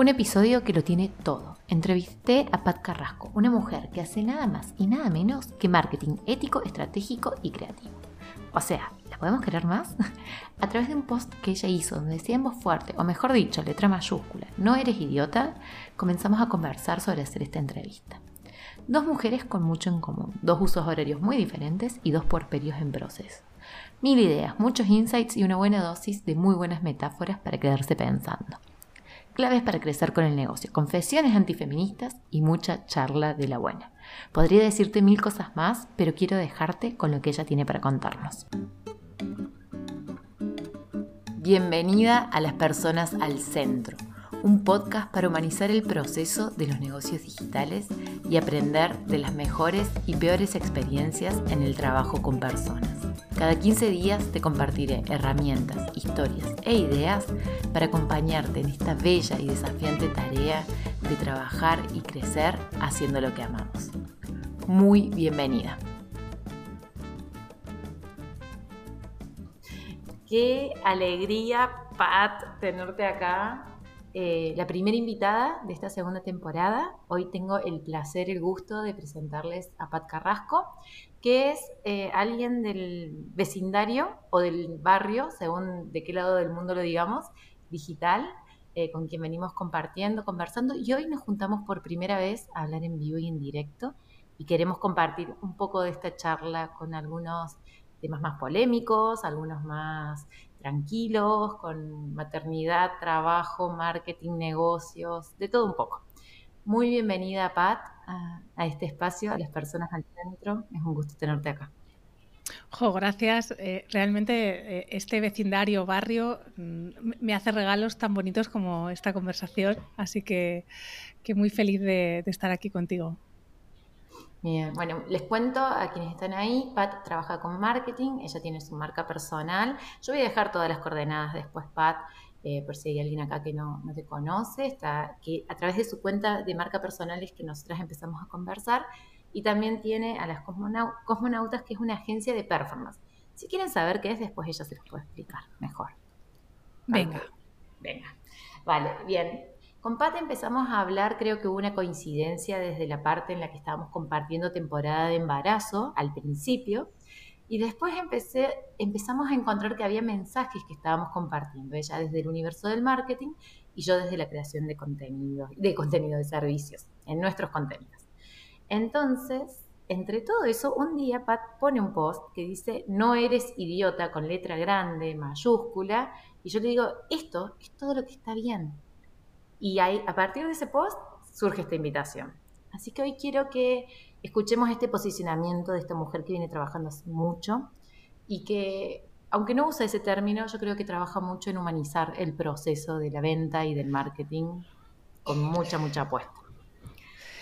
Un episodio que lo tiene todo. Entrevisté a Pat Carrasco, una mujer que hace nada más y nada menos que marketing ético, estratégico y creativo. O sea, ¿la podemos querer más? a través de un post que ella hizo donde decía en voz fuerte, o mejor dicho, letra mayúscula, no eres idiota, comenzamos a conversar sobre hacer esta entrevista. Dos mujeres con mucho en común, dos usos horarios muy diferentes y dos puerperios en proceso. Mil ideas, muchos insights y una buena dosis de muy buenas metáforas para quedarse pensando. Claves para crecer con el negocio, confesiones antifeministas y mucha charla de la buena. Podría decirte mil cosas más, pero quiero dejarte con lo que ella tiene para contarnos. Bienvenida a las personas al centro un podcast para humanizar el proceso de los negocios digitales y aprender de las mejores y peores experiencias en el trabajo con personas. Cada 15 días te compartiré herramientas, historias e ideas para acompañarte en esta bella y desafiante tarea de trabajar y crecer haciendo lo que amamos. Muy bienvenida. Qué alegría, Pat, tenerte acá eh, la primera invitada de esta segunda temporada. Hoy tengo el placer, el gusto de presentarles a Pat Carrasco, que es eh, alguien del vecindario o del barrio, según de qué lado del mundo lo digamos, digital, eh, con quien venimos compartiendo, conversando. Y hoy nos juntamos por primera vez a hablar en vivo y en directo y queremos compartir un poco de esta charla con algunos temas más polémicos, algunos más tranquilos, con maternidad, trabajo, marketing, negocios, de todo un poco. Muy bienvenida, Pat, a, este espacio, a las personas al centro. Es un gusto tenerte acá. Jo, gracias. Eh, realmente eh, este vecindario, barrio, mm, me hace regalos tan bonitos como esta conversación, así que, muy feliz de estar aquí contigo. Bien, bueno, les cuento a quienes están ahí, Pat trabaja con marketing, ella tiene su marca personal. Yo voy a dejar todas las coordenadas después, Pat, eh, por si hay alguien acá que no, te conoce, está, que a través de su cuenta de marca personal es que nosotras empezamos a conversar. Y también tiene a las Cosmonautas, que es una agencia de performance. Si quieren saber qué es, después ella se los puede explicar mejor. Venga. Venga. Vale, bien. Con Pat empezamos a hablar, creo que hubo una coincidencia desde la parte en la que estábamos compartiendo temporada de embarazo al principio. Y después empecé, empezamos a encontrar que había mensajes que estábamos compartiendo, ella desde el universo del marketing y yo desde la creación de contenido, de contenido de servicios, en nuestros contenidos. Entonces, entre todo eso, un día Pat pone un post que dice, no eres idiota con letra grande, mayúscula, y yo le digo, esto es todo lo que está bien y ahí, a partir de ese post surge esta invitación. Así que hoy quiero que escuchemos este posicionamiento de esta mujer que viene trabajando hace mucho y que, aunque no usa ese término, yo creo que trabaja mucho en humanizar el proceso de la venta y del marketing con mucha, mucha apuesta.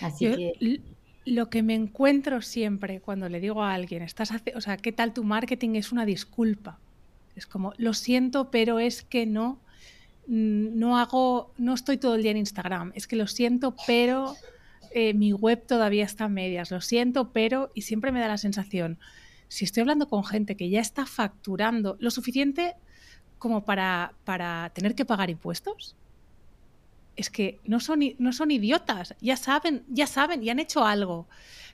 Así que... Lo que me encuentro siempre cuando le digo a alguien, estás o sea, ¿qué tal tu marketing? Es una disculpa. Es como, lo siento, pero es que no no hago, no estoy todo el día en Instagram, es que lo siento, pero eh, mi web todavía está a medias, lo siento, pero, y siempre me da la sensación, si estoy hablando con gente que ya está facturando lo suficiente como para, para tener que pagar impuestos, es que no son, no son idiotas, ya saben, ya saben, y han hecho algo,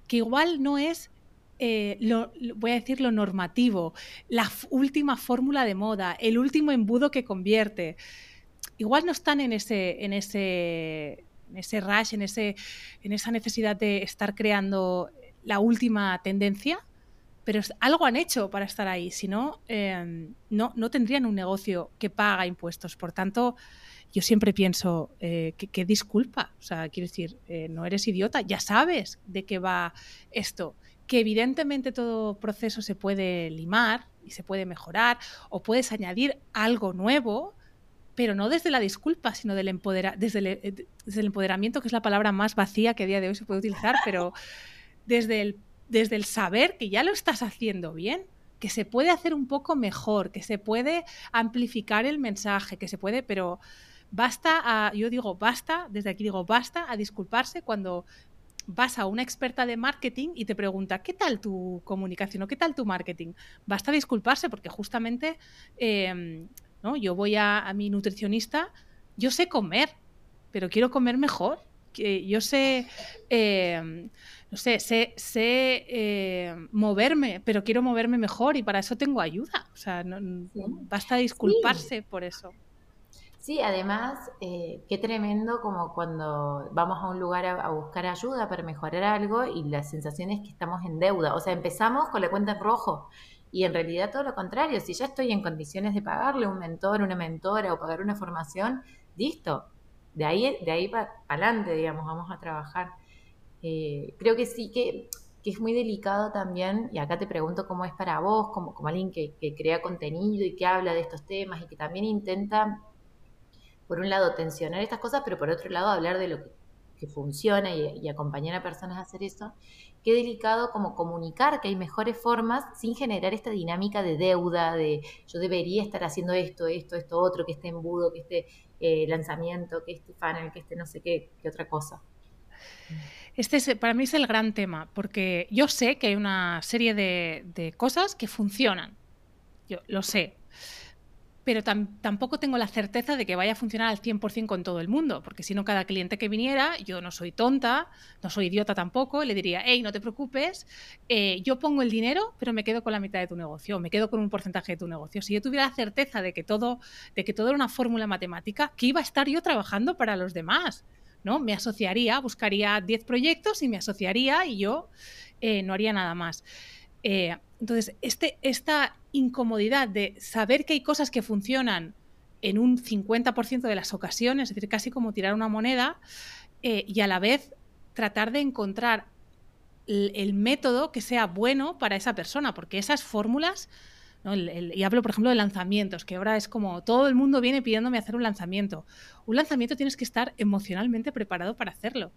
que igual no es eh, lo, voy a decir lo normativo, la última fórmula de moda, el último embudo que convierte igual no están en ese, en ese, en ese rush, en, ese, en esa necesidad de estar creando la última tendencia, pero algo han hecho para estar ahí, si no, em, no, no tendrían un negocio que paga impuestos. Por tanto, yo siempre pienso, eh, que, disculpa, o sea, quiero decir, eh, no eres idiota, ya sabes de qué va esto, que evidentemente todo proceso se puede limar y se puede mejorar o puedes añadir algo nuevo, pero no desde la disculpa, sino del desde, el, eh, desde, el, empoderamiento, que es la palabra más vacía que a día de hoy se puede utilizar, pero desde el, desde el saber que ya lo estás haciendo bien, que se puede hacer un poco mejor, que se puede amplificar el mensaje, que se puede, pero basta a, yo digo basta, desde aquí digo basta a disculparse cuando vas a una experta de marketing y te pregunta, ¿qué tal tu comunicación o qué tal tu marketing? Basta disculparse porque justamente em, yo voy a, mi nutricionista, yo sé comer, pero quiero comer mejor. Yo sé, eh, no sé, sé, eh, moverme, pero quiero moverme mejor y para eso tengo ayuda. O sea, no, basta disculparse por eso. Sí, además, eh, qué tremendo como cuando vamos a un lugar a, buscar ayuda para mejorar algo y la sensación es que estamos en deuda. O sea, empezamos con la cuenta en rojo y en realidad todo lo contrario. Si ya estoy en condiciones de pagarle un mentor, una mentora o pagar una formación, listo. De ahí, de ahí para adelante, digamos, vamos a trabajar. Eh, creo que sí que, es muy delicado también, y acá te pregunto cómo es para vos, como, como alguien que, que crea contenido y que habla de estos temas y que también intenta por un lado, tensionar estas cosas, pero por otro lado, hablar de lo que, funciona y, acompañar a personas a hacer eso. Qué delicado como comunicar que hay mejores formas sin generar esta dinámica de deuda, de yo debería estar haciendo esto, esto, esto, otro, que este embudo, que este lanzamiento, que este funnel, que este no sé qué, qué otra cosa. Este es, para mí es el gran tema, porque yo sé que hay una serie de, de cosas que funcionan. Yo lo sé, pero tampoco tengo la certeza de que vaya a funcionar al 100% con todo el mundo, porque si no, cada cliente que viniera, yo no soy tonta, no soy idiota tampoco, le diría, hey, no te preocupes, eh, yo pongo el dinero, pero me quedo con la mitad de tu negocio, me quedo con un porcentaje de tu negocio. Si yo tuviera la certeza de que todo, de que todo era una fórmula matemática, que iba a estar yo trabajando para los demás. ¿no? Me asociaría, buscaría 10 proyectos y me asociaría y yo eh, no haría nada más. Eh, entonces, este, esta incomodidad de saber que hay cosas que funcionan en un 50% de las ocasiones, es decir, casi como tirar una moneda, eh, y a la vez tratar de encontrar el, método que sea bueno para esa persona, porque esas fórmulas, y hablo por ejemplo de lanzamientos, que ahora es como todo el mundo viene pidiéndome hacer un lanzamiento. Un lanzamiento tienes que estar emocionalmente preparado para hacerlo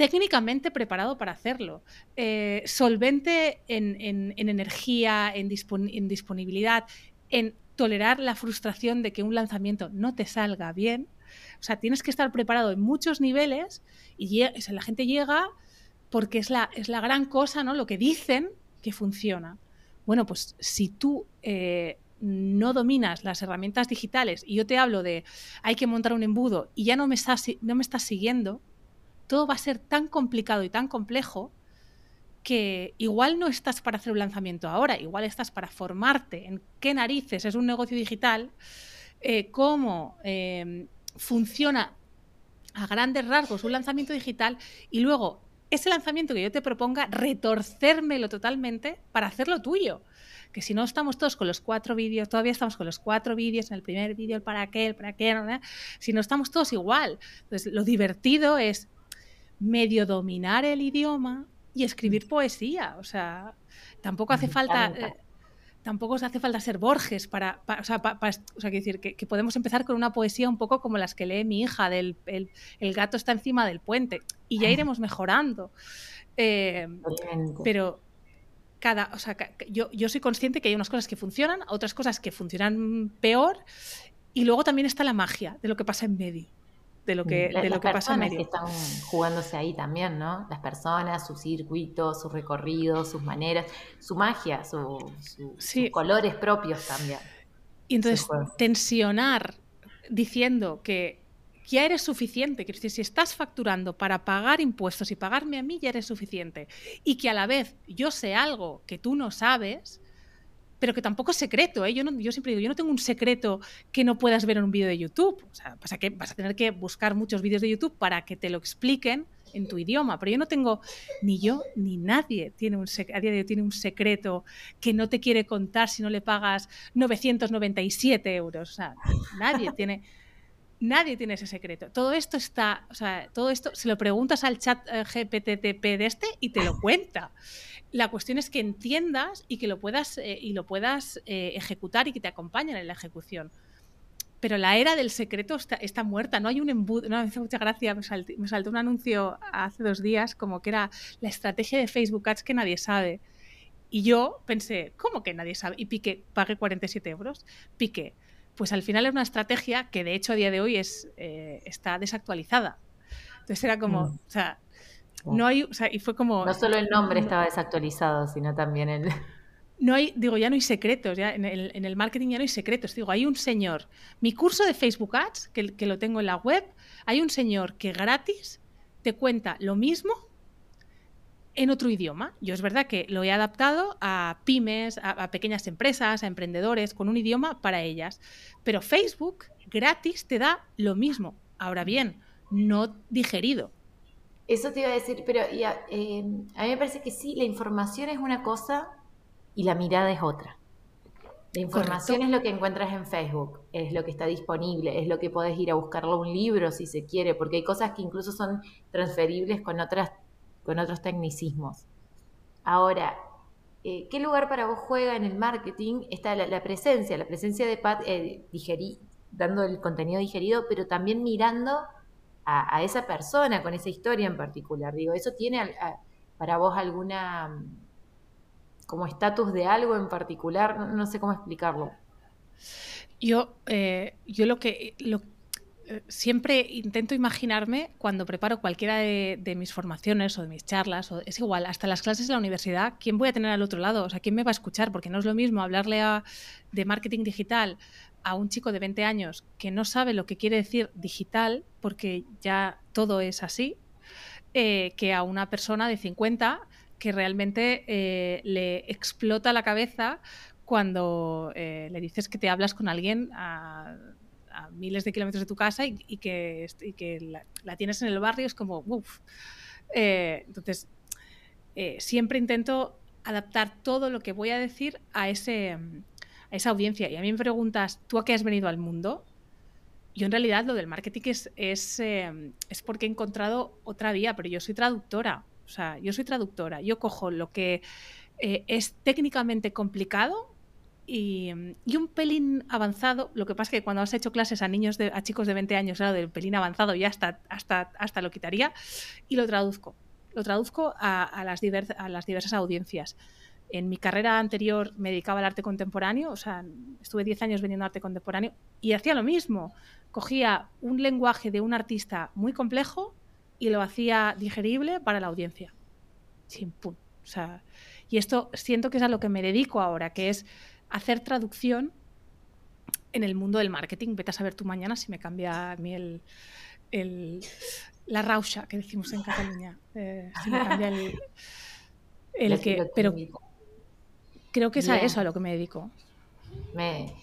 técnicamente preparado para hacerlo, eh, solvente en, energía, en, disponibilidad, en tolerar la frustración de que un lanzamiento no te salga bien. O sea, tienes que estar preparado en muchos niveles y la gente llega porque es la, es la gran cosa, ¿no? Lo que dicen que funciona. Bueno, pues si tú eh, no dominas las herramientas digitales y yo te hablo de hay que montar un embudo y ya no me estás, no me estás siguiendo, todo va a ser tan complicado y tan complejo que igual no estás para hacer un lanzamiento ahora, igual estás para formarte en qué narices es un negocio digital, eh, cómo eh, funciona a grandes rasgos un lanzamiento digital y luego ese lanzamiento que yo te proponga, retorcérmelo totalmente para hacerlo tuyo. Que si no estamos todos con los cuatro vídeos, todavía estamos con los cuatro vídeos, en el primer vídeo, el para qué, el para qué, ¿no? si no estamos todos igual. Entonces, lo divertido es medio dominar el idioma y escribir poesía. O sea, tampoco hace falta. Eh, tampoco hace falta ser Borges para, o sea, o sea decir que, podemos empezar con una poesía un poco como las que lee mi hija del el, gato está encima del puente y ya iremos mejorando. Eh, pero cada o sea yo, yo soy consciente que hay unas cosas que funcionan otras cosas que funcionan peor y luego también está la magia de lo que pasa en medio de lo que, de lo que pasa en medio. que están jugándose ahí también, ¿no? Las personas, sus circuitos, sus recorridos, sus maneras, su magia, sus colores propios también. Y entonces tensionar diciendo que ya eres suficiente, que si estás facturando para pagar impuestos y pagarme a mí, ya eres suficiente. Y que a la vez yo sé algo que tú no sabes, pero que tampoco es secreto. ¿eh? Yo, no, yo siempre digo, yo no tengo un secreto que no puedas ver en un vídeo de YouTube. O sea, que vas a tener que buscar muchos vídeos de YouTube para que te lo expliquen en tu idioma, pero yo no tengo, ni yo ni nadie tiene un, a día de hoy tiene un secreto que no te quiere contar si no le pagas 997 euros. O sea, nadie tiene, nadie tiene ese secreto. Todo esto está, o sea, todo esto se lo preguntas al chat eh, GPTP de este y te lo cuenta. La cuestión es que entiendas y que lo puedas, eh, y lo puedas eh, ejecutar y que te acompañen en la ejecución. Pero la era del secreto está, muerta, no hay un embudo. No, me hace mucha gracia, me, saltó un anuncio hace dos días como que era la estrategia de Facebook Ads que nadie sabe. Y yo pensé, ¿cómo que nadie sabe? Y piqué, pagué 47 euros. Piqué. Pues al final es una estrategia que de hecho a día de hoy es, eh, está desactualizada. Entonces era como, mm. o sea, no hay, o sea, y fue como... No solo el nombre estaba desactualizado, sino también el... no hay, digo, ya no hay secretos, ya en el, marketing ya no hay secretos. Digo, hay un señor, mi curso de Facebook Ads, que, que lo tengo en la web, hay un señor que gratis te cuenta lo mismo en otro idioma. Yo es verdad que lo he adaptado a pymes, a, pequeñas empresas, a emprendedores, con un idioma para ellas. Pero Facebook gratis te da lo mismo. Ahora bien, no digerido. Eso te iba a decir, pero ya, eh, a mí me parece que sí, la información es una cosa y la mirada es otra. La información es lo que encuentras en Facebook, es lo que está disponible, es lo que podés ir a buscarlo un libro si se quiere, porque hay cosas que incluso son transferibles con otras con otros tecnicismos. Ahora, eh, ¿qué lugar para vos juega en el marketing? Está la, presencia, la presencia de Pat eh, dando el contenido digerido, pero también mirando a, esa persona con esa historia en particular. Digo, ¿eso tiene para vos alguna mm, como estatus de algo en particular? No, sé cómo explicarlo. Yo, eh, yo lo que lo, siempre intento imaginarme cuando preparo cualquiera de, mis formaciones o de mis charlas, o es igual, hasta las clases de la universidad, ¿quién voy a tener al otro lado? O sea, ¿quién me va a escuchar? Porque no es lo mismo hablarle de marketing digital a un chico de 20 años que no sabe lo que quiere decir digital, porque ya todo es así, eh, que a una persona de 50 que realmente eh, le explota la cabeza cuando eh, le dices que te hablas con alguien a miles de kilómetros de tu casa y, que, la, tienes en el barrio, es como, uff. Eh, entonces, eh, siempre intento adaptar todo lo que voy a decir a, ese, a esa audiencia. Y a mí me preguntas, ¿tú a qué has venido al mundo? Yo en realidad lo del marketing es, es, eh, es porque he encontrado otra vía, pero yo soy traductora. O sea, yo soy traductora. Yo cojo lo que es técnicamente complicado y, un pelín avanzado. Lo que pasa es que cuando has hecho clases a niños, de, a chicos de 20 años, claro, del pelín avanzado ya hasta, hasta, hasta lo quitaría y lo traduzco. Lo traduzco a, las a las diversas audiencias. En mi carrera anterior me dedicaba al arte contemporáneo, o sea, estuve 10 años vendiendo arte contemporáneo y hacía lo mismo. Cogía un lenguaje de un artista muy complejo y lo hacía digerible para la audiencia. Sin pum. O sea, y esto siento que es a lo que me dedico ahora, que es hacer traducción en el mundo del marketing. Vete a saber tú mañana si me cambia a mí el, la rausha que decimos en Cataluña. Eh, si me cambia el, que. Pero creo que es a eso a lo que me dedico. Me,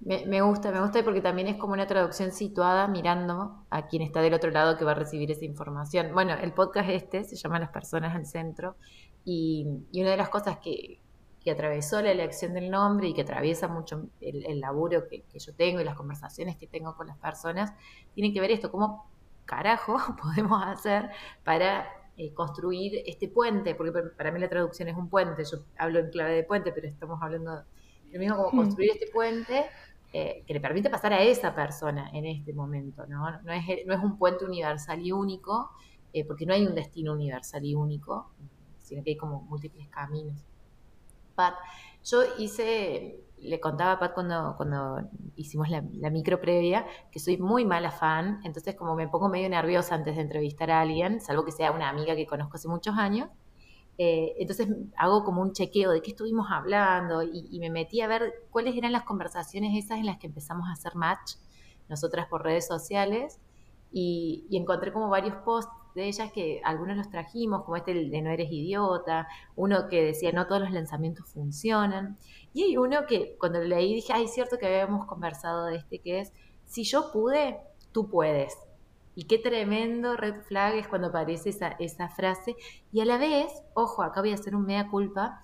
me, gusta, me gusta porque también es como una traducción situada mirando a quien está del otro lado que va a recibir esa información. Bueno, el podcast este se llama Las personas al centro y una de las cosas que, que atravesó la elección del nombre y que atraviesa mucho el, laburo que, yo tengo y las conversaciones que tengo con las personas, tiene que ver esto, cómo carajo podemos hacer para eh, construir este puente, porque para mí la traducción es un puente, yo hablo en clave de puente, pero estamos hablando de lo mismo como hmm. construir este puente eh, que le permite pasar a esa persona en este momento, ¿no? No es, no es un puente universal y único, eh, porque no hay un destino universal y único, sino que hay como múltiples caminos. Pat. Yo hice, le contaba a Pat cuando, cuando hicimos la, micro previa, que soy muy mala fan, entonces como me pongo medio nerviosa antes de entrevistar a alguien, salvo que sea una amiga que conozco hace muchos años, eh, entonces hago como un chequeo de qué estuvimos hablando y, me metí a ver cuáles eran las conversaciones esas en las que empezamos a hacer match nosotras por redes sociales y, y encontré como varios posts de ellas que algunos los trajimos, como este de No eres idiota, uno que decía no todos los lanzamientos funcionan, y hay uno que cuando lo leí dije, ay, es cierto que habíamos conversado de este, que es, si yo pude, tú puedes. Y qué tremendo red flag es cuando aparece esa, esa frase. Y a la vez, ojo, acá voy a hacer un mea culpa,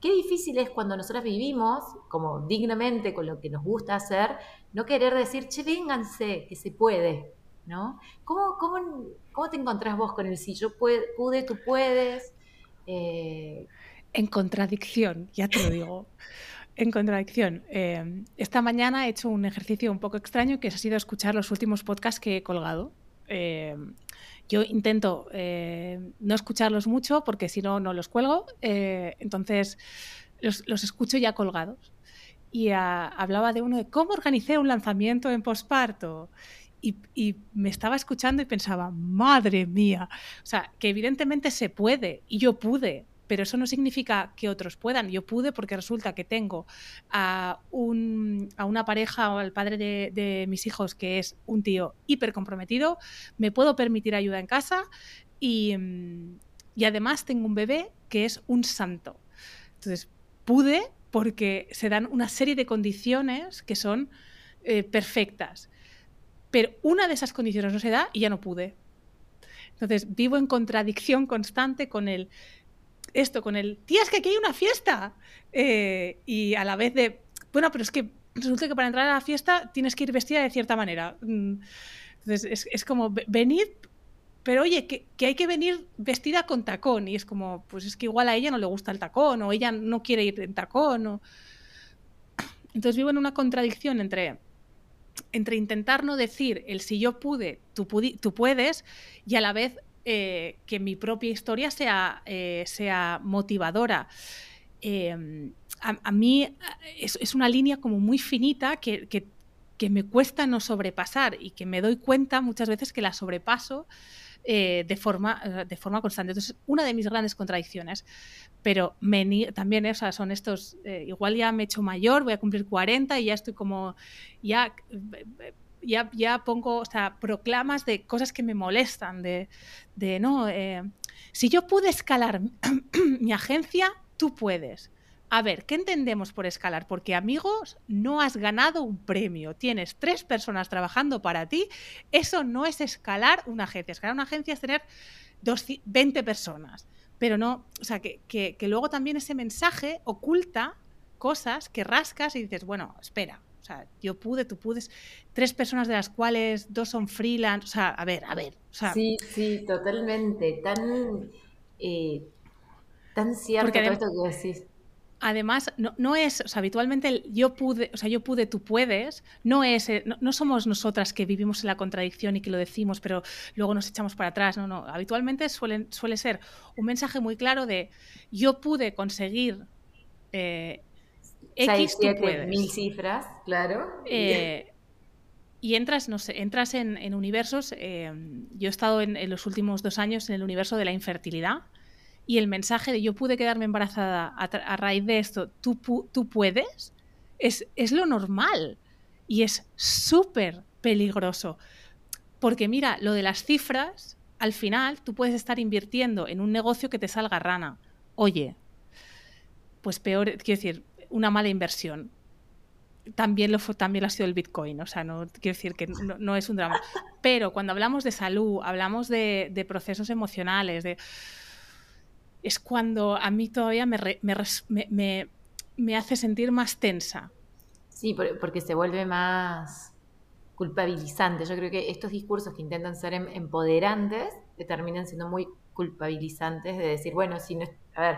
qué difícil es cuando nosotros vivimos como dignamente con lo que nos gusta hacer, no querer decir, che, vénganse, que se puede. ¿No? ¿Cómo, cómo, cómo te encontrás vos con el si yo pude, tú puedes? Eh, en contradicción, ya te lo digo. En contradicción. Eh, esta mañana he hecho un ejercicio un poco extraño que ha sido escuchar los últimos podcasts que he colgado. Eh, yo intento no escucharlos mucho porque si no, no los cuelgo. entonces los, escucho ya colgados. Y hablaba de uno de cómo organicé un lanzamiento en posparto y, me estaba escuchando y pensaba, madre mía, o sea, que evidentemente se puede y yo pude, pero eso no significa que otros puedan. Yo pude porque resulta que tengo a, un, a una pareja o al padre de, mis hijos que es un tío hiper comprometido, me puedo permitir ayuda en casa y, y además tengo un bebé que es un santo. Entonces, pude porque se dan una serie de condiciones que son eh, perfectas. Pero una de esas condiciones no se da y ya no pude. Entonces vivo en contradicción constante con el esto, con el tía, es que aquí hay una fiesta. Eh, y a la vez de, bueno, pero es que resulta que para entrar a la fiesta tienes que ir vestida de cierta manera. Mm, entonces es, como venir, pero oye, que, hay que venir vestida con tacón. Y es como, pues es que igual a ella no le gusta el tacón, o ella no quiere ir en tacón. Entonces vivo en una contradicción entre entre intentar no decir el si yo pude, tú, tú puedes, y a la vez eh, que mi propia historia sea, eh, sea motivadora. Em, a, mí es, una línea como muy finita que, que, me cuesta no sobrepasar y que me doy cuenta muchas veces que la sobrepaso eh, de, forma, de forma constante. Entonces, una de mis grandes contradicciones pero también o son estos, eh, igual ya me he hecho mayor, voy a cumplir 40 y ya estoy como, ya, ya, ya pongo, o sea, proclamas de cosas que me molestan, de, de no, eh, si yo pude escalar mi agencia, tú puedes. A ver, ¿qué entendemos por escalar? Porque amigos, no has ganado un premio, tienes tres personas trabajando para ti, eso no es escalar una agencia. Escalar una agencia es tener 20 personas pero no, o sea, que, que, luego también ese mensaje oculta cosas que rascas y dices, bueno, espera, o sea, yo pude, tú pudes, tres personas de las cuales dos son freelance, o sea, a ver, a ver. O sea, sí, sí, totalmente, tan, eh, tan cierto todo esto que decís además, no, es, o sea, habitualmente el yo pude, o sea, yo pude, tú puedes, no es, eh, no, somos nosotras que vivimos en la contradicción y que lo decimos, pero luego nos echamos para atrás, no, no, habitualmente suele ser un mensaje muy claro de yo pude conseguir eh, X, tú puedes. Mil cifras, claro. Eh, y entras, no sé, entras en, universos, yo he estado en los últimos dos años en el universo de la infertilidad, y el mensaje de yo pude quedarme embarazada a, raíz de esto, tú, tú puedes, es, es lo normal y es súper peligroso. Porque mira, lo de las cifras, al final tú puedes estar invirtiendo en un negocio que te salga rana. Oye, pues peor, quiero decir, una mala inversión. También lo, fue, también ha sido el Bitcoin, o sea, no quiero decir que no, es un drama. Pero cuando hablamos de salud, hablamos de, de procesos emocionales, de es cuando a mí todavía me, me, me, hace sentir más tensa. Sí, porque se vuelve más culpabilizante. Yo creo que estos discursos que intentan ser em, empoderantes terminan siendo muy culpabilizantes de decir, bueno, si no, a ver,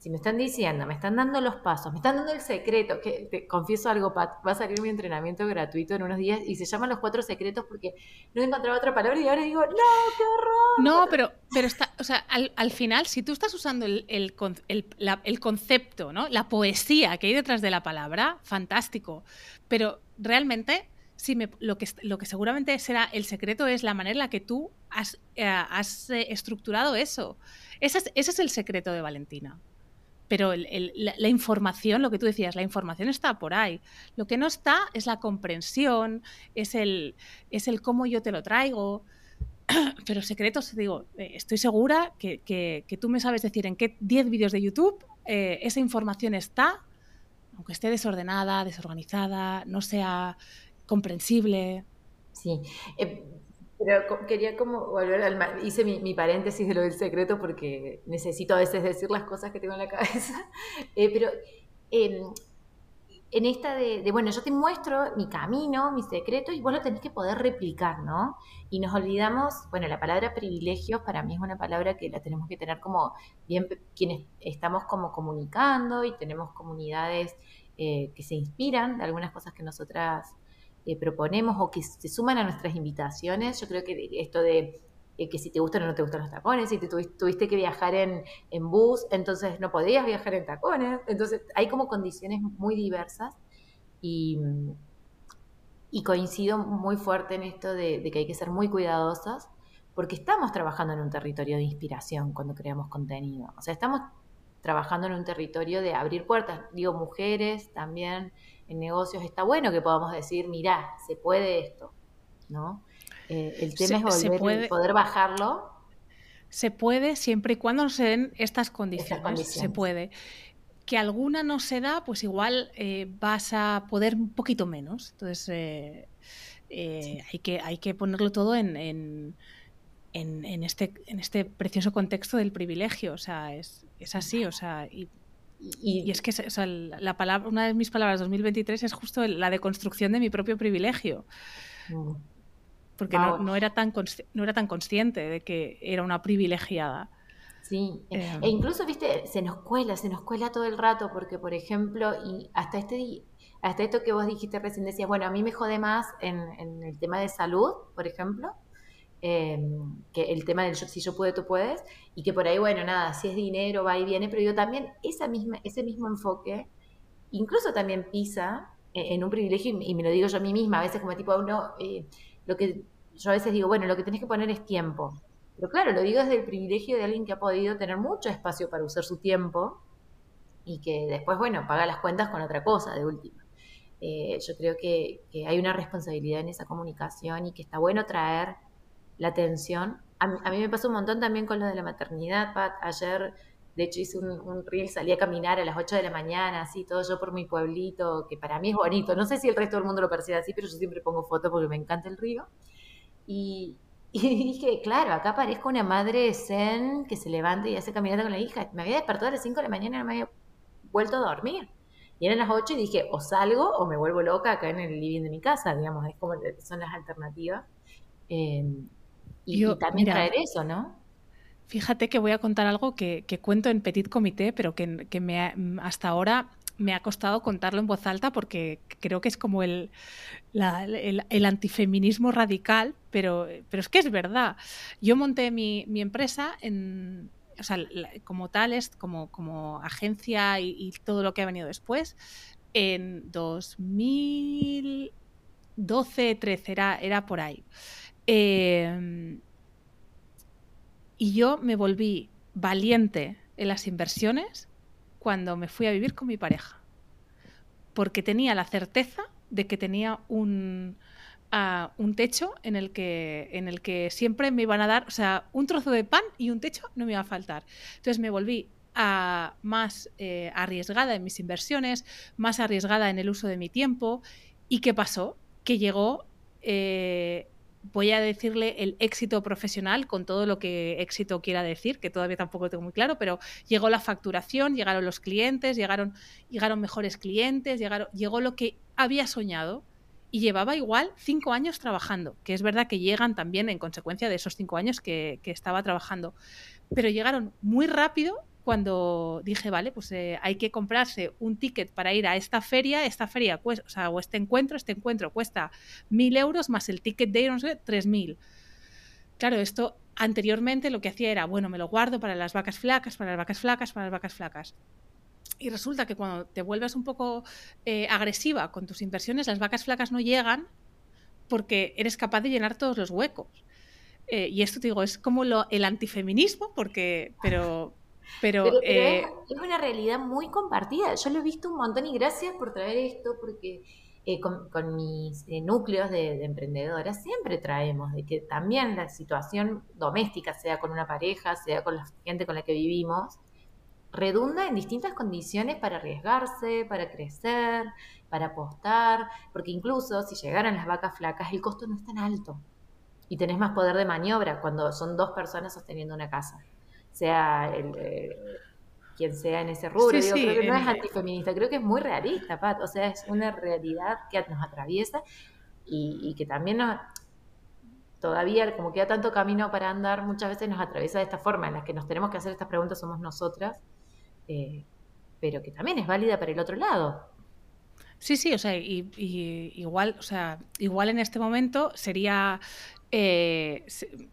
si me están diciendo, me están dando los pasos, me están dando el secreto, que te confieso algo, Pat, va a salir mi entrenamiento gratuito en unos días y se llaman los cuatro secretos porque no he encontrado otra palabra y ahora digo, no, qué horror. No, pero, pero está, o sea, al, final, si tú estás usando el, el, el, concepto, ¿no? La poesía que hay detrás de la palabra, fantástico. Pero realmente si me, lo, que, lo que seguramente será el secreto es la manera en la que tú has, eh, has eh, estructurado eso. Ese es, ese es, el secreto de Valentina pero la, información, lo que tú decías, la información está por ahí. Lo que no está es la comprensión, es el, es el cómo yo te lo traigo. Pero secretos, digo, eh, estoy segura que, tú me sabes decir en qué 10 vídeos de YouTube eh, esa información está, aunque esté desordenada, desorganizada, no sea comprensible. Sí. Eh, pero quería como volver al... Hice mi, paréntesis de lo del secreto porque necesito a veces decir las cosas que tengo en la cabeza. Eh, pero em, en esta de, bueno, yo te muestro mi camino, mi secreto, y vos lo tenés que poder replicar, ¿no? Y nos olvidamos, bueno, la palabra privilegios para mí es una palabra que la tenemos que tener como bien, quienes estamos como comunicando y tenemos comunidades eh, que se inspiran de algunas cosas que nosotras eh, proponemos o que se suman a nuestras invitaciones. Yo creo que esto de eh, que si te gustan o no te gustan los tacones, si te tuviste, que viajar en, bus, entonces no podías viajar en tacones. Entonces hay como condiciones muy diversas y, coincido muy fuerte en esto de, de que hay que ser muy cuidadosas porque estamos trabajando en un territorio de inspiración cuando creamos contenido. O sea, estamos trabajando en un territorio de abrir puertas. Digo, mujeres también en negocios, está bueno que podamos decir, mira, se puede esto, ¿no? Eh, el tema es volver, poder bajarlo. Se puede siempre y cuando se den estas condiciones. Se puede. Que alguna no se da, pues igual eh, vas a poder un poquito menos. Entonces, eh, hay, que, hay que ponerlo todo en, en, en, este, en este precioso contexto del privilegio. O sea, es, es así. O sea, y, y, es que la palabra, una de mis palabras 2023 es justo la deconstrucción de mi propio privilegio. Mm porque no, era tan no era tan consciente de que era una privilegiada. Sí, e, em. e incluso, viste, se nos cuela, se nos cuela todo el rato, porque, por ejemplo, y hasta este hasta esto que vos dijiste recién, decías, bueno, a mí me jode más en, el tema de salud, por ejemplo, em, que el tema del si yo puedo, tú puedes, y que por ahí, bueno, nada, si es dinero, va y viene, pero yo también esa misma, ese mismo enfoque, incluso también pisa eh, en un privilegio, y, me lo digo yo a mí misma, a veces como tipo, uno, eh, lo que yo a veces digo, bueno, lo que tenés que poner es tiempo. Pero claro, lo digo desde el privilegio de alguien que ha podido tener mucho espacio para usar su tiempo y que después, bueno, paga las cuentas con otra cosa, de última. Eh, yo creo que, hay una responsabilidad en esa comunicación y que está bueno traer la atención. A, mí me pasó un montón también con lo de la maternidad, Pat. Ayer, de hecho, hice un, un reel, salí a caminar a las 8 de la mañana, así, todo yo por mi pueblito, que para mí es bonito. No sé si el resto del mundo lo percibe así, pero yo siempre pongo fotos porque me encanta el río. Y, dije, claro, acá parezco una madre zen que se levanta y hace caminata con la hija. Me había despertado a las 5 de la mañana y no me había vuelto a dormir. Y eran las 8 y dije, o salgo o me vuelvo loca acá en el living de mi casa, digamos, es como son las alternativas. Em, y, también traer eso, ¿no? Fíjate que voy a contar algo que, cuento en Petit Comité, pero que, que me, hasta ahora me ha costado contarlo en voz alta porque creo que es como el, el, antifeminismo radical, pero, pero es que es verdad. Yo monté mi, empresa en, o sea, como tal, es como, como agencia y, todo lo que ha venido después, en 2012, 13, era, era por ahí. Em, y yo me volví valiente en las inversiones cuando me fui a vivir con mi pareja. Porque tenía la certeza de que tenía un, ah, un techo en el, que, en el que siempre me iban a dar, o sea, un trozo de pan y un techo no me iba a faltar. Entonces me volví a, más eh, arriesgada en mis inversiones, más arriesgada en el uso de mi tiempo. ¿Y qué pasó? Que llegó eh, voy a decirle el éxito profesional con todo lo que éxito quiera decir, que todavía tampoco tengo muy claro, pero llegó la facturación, llegaron los clientes, llegaron, llegaron mejores clientes, llegaron, llegó lo que había soñado y llevaba igual cinco años trabajando, que es verdad que llegan también en consecuencia de esos cinco años que, que estaba trabajando, pero llegaron muy rápido cuando dije, vale, pues eh, hay que comprarse un ticket para ir a esta feria, esta feria, pues, o sea, o este encuentro, este encuentro cuesta mil euros más el ticket de ir, no sé, tres mil. Claro, esto anteriormente lo que hacía era, bueno, me lo guardo para las vacas flacas, para las vacas flacas, para las vacas flacas. Y resulta que cuando te vuelves un poco eh, agresiva con tus inversiones, las vacas flacas no llegan porque eres capaz de llenar todos los huecos. Eh, y esto te digo, es como lo, el antifeminismo, porque, pero, pero, eh, es, una realidad muy compartida. Yo lo he visto un montón y gracias por traer esto, porque eh, con, mis eh, núcleos de, emprendedoras siempre traemos de que también la situación doméstica, sea con una pareja, sea con la gente con la que vivimos, redunda en distintas condiciones para arriesgarse, para crecer, para apostar, porque incluso si llegaran las vacas flacas, el costo no es tan alto y tenés más poder de maniobra cuando son dos personas sosteniendo una casa sea el, eh, quien sea en ese rubro. creo que no es antifeminista, creo que es muy realista, Pat. O sea, es una realidad que nos atraviesa y, que también nos, todavía, como queda tanto camino para andar, muchas veces nos atraviesa de esta forma, en la que nos tenemos que hacer estas preguntas somos nosotras, eh, pero que también es válida para el otro lado. Sí, sí, o sea, y, igual, o sea, igual en este momento sería eh,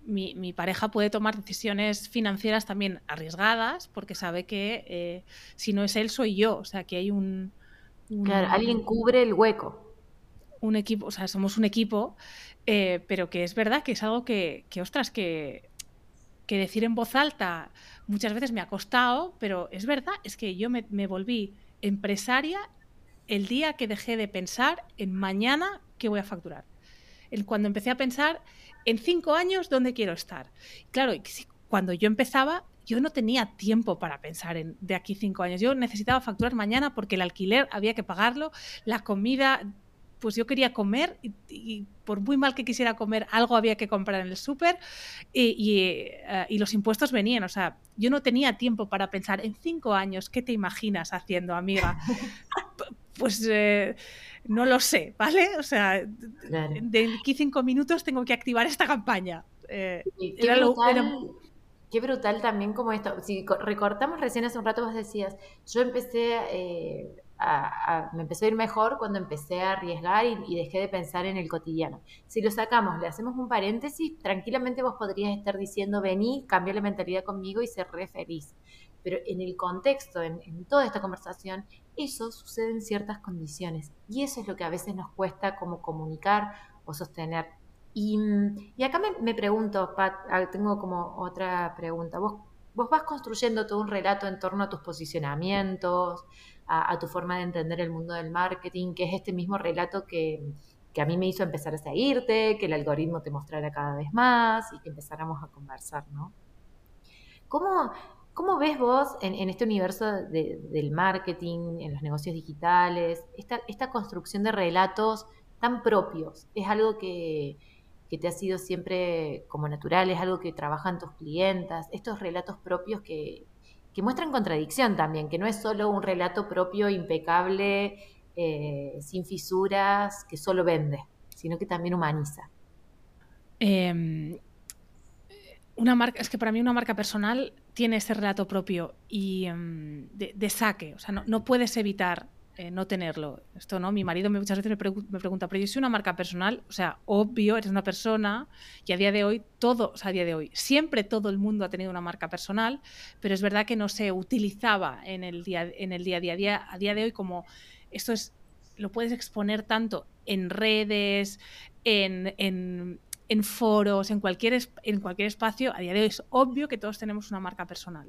mi, pareja puede tomar decisiones financieras también arriesgadas porque sabe que eh, si no es él, soy yo. O sea, que hay un... claro, alguien cubre el hueco. Un equipo, o sea, somos un equipo, eh, pero que es verdad que es algo que, que ostras, que, que decir en voz alta muchas veces me ha costado, pero es verdad, es que yo me, volví empresaria el día que dejé de pensar en mañana qué voy a facturar. Cuando empecé a pensar en cinco años dónde quiero estar. Claro, cuando yo empezaba, yo no tenía tiempo para pensar en de aquí cinco años. Yo necesitaba facturar mañana porque el alquiler había que pagarlo, la comida pues yo quería comer y, por muy mal que quisiera comer, algo había que comprar en el súper y, eh, y, los impuestos venían. O sea, yo no tenía tiempo para pensar en cinco años, ¿qué te imaginas haciendo, amiga? pues eh, no lo sé, ¿vale? O sea, de aquí cinco minutos tengo que activar esta campaña. Eh, qué, brutal, qué, brutal, también como esto. Si recortamos recién hace un rato, vos decías, yo empecé me empezó a ir mejor cuando empecé a arriesgar y, dejé de pensar en el cotidiano. Si lo sacamos, le hacemos un paréntesis, tranquilamente vos podrías estar diciendo, vení, cambia la mentalidad conmigo y ser re feliz. Pero en el contexto, en, toda esta conversación, eso sucede en ciertas condiciones. Y eso es lo que a veces nos cuesta como comunicar o sostener. Y, acá me, pregunto, Pat, ah, tengo como otra pregunta. Vos, vos vas construyendo todo un relato en torno a tus posicionamientos, a, tu forma de entender el mundo del marketing, que es este mismo relato que, a mí me hizo empezar a seguirte, que el algoritmo te mostrara cada vez más y que empezáramos a conversar, ¿no? ¿Cómo, cómo ves vos en, este universo del marketing, en los negocios digitales, esta, construcción de relatos tan propios? ¿Es algo que, que te ha sido siempre como natural? ¿Es algo que trabajan tus clientas? Estos relatos propios que, que muestran contradicción también, que no es solo un relato propio, impecable, eh, sin fisuras, que solo vende, sino que también humaniza. Em, una marca, es que para mí una marca personal tiene ese relato propio y em, de, saque, o sea, no, puedes evitar eh, no tenerlo. Esto no, mi marido muchas veces me, pregunta, pero yo soy una marca personal, o sea, obvio, eres una persona y a día de hoy todo, o sea, a día de hoy, siempre todo el mundo ha tenido una marca personal, pero es verdad que no se utilizaba en el día, en el día a día, a día de hoy como esto es, lo puedes exponer tanto en redes, en, foros, en cualquier, en cualquier espacio, a día de hoy es obvio que todos tenemos una marca personal.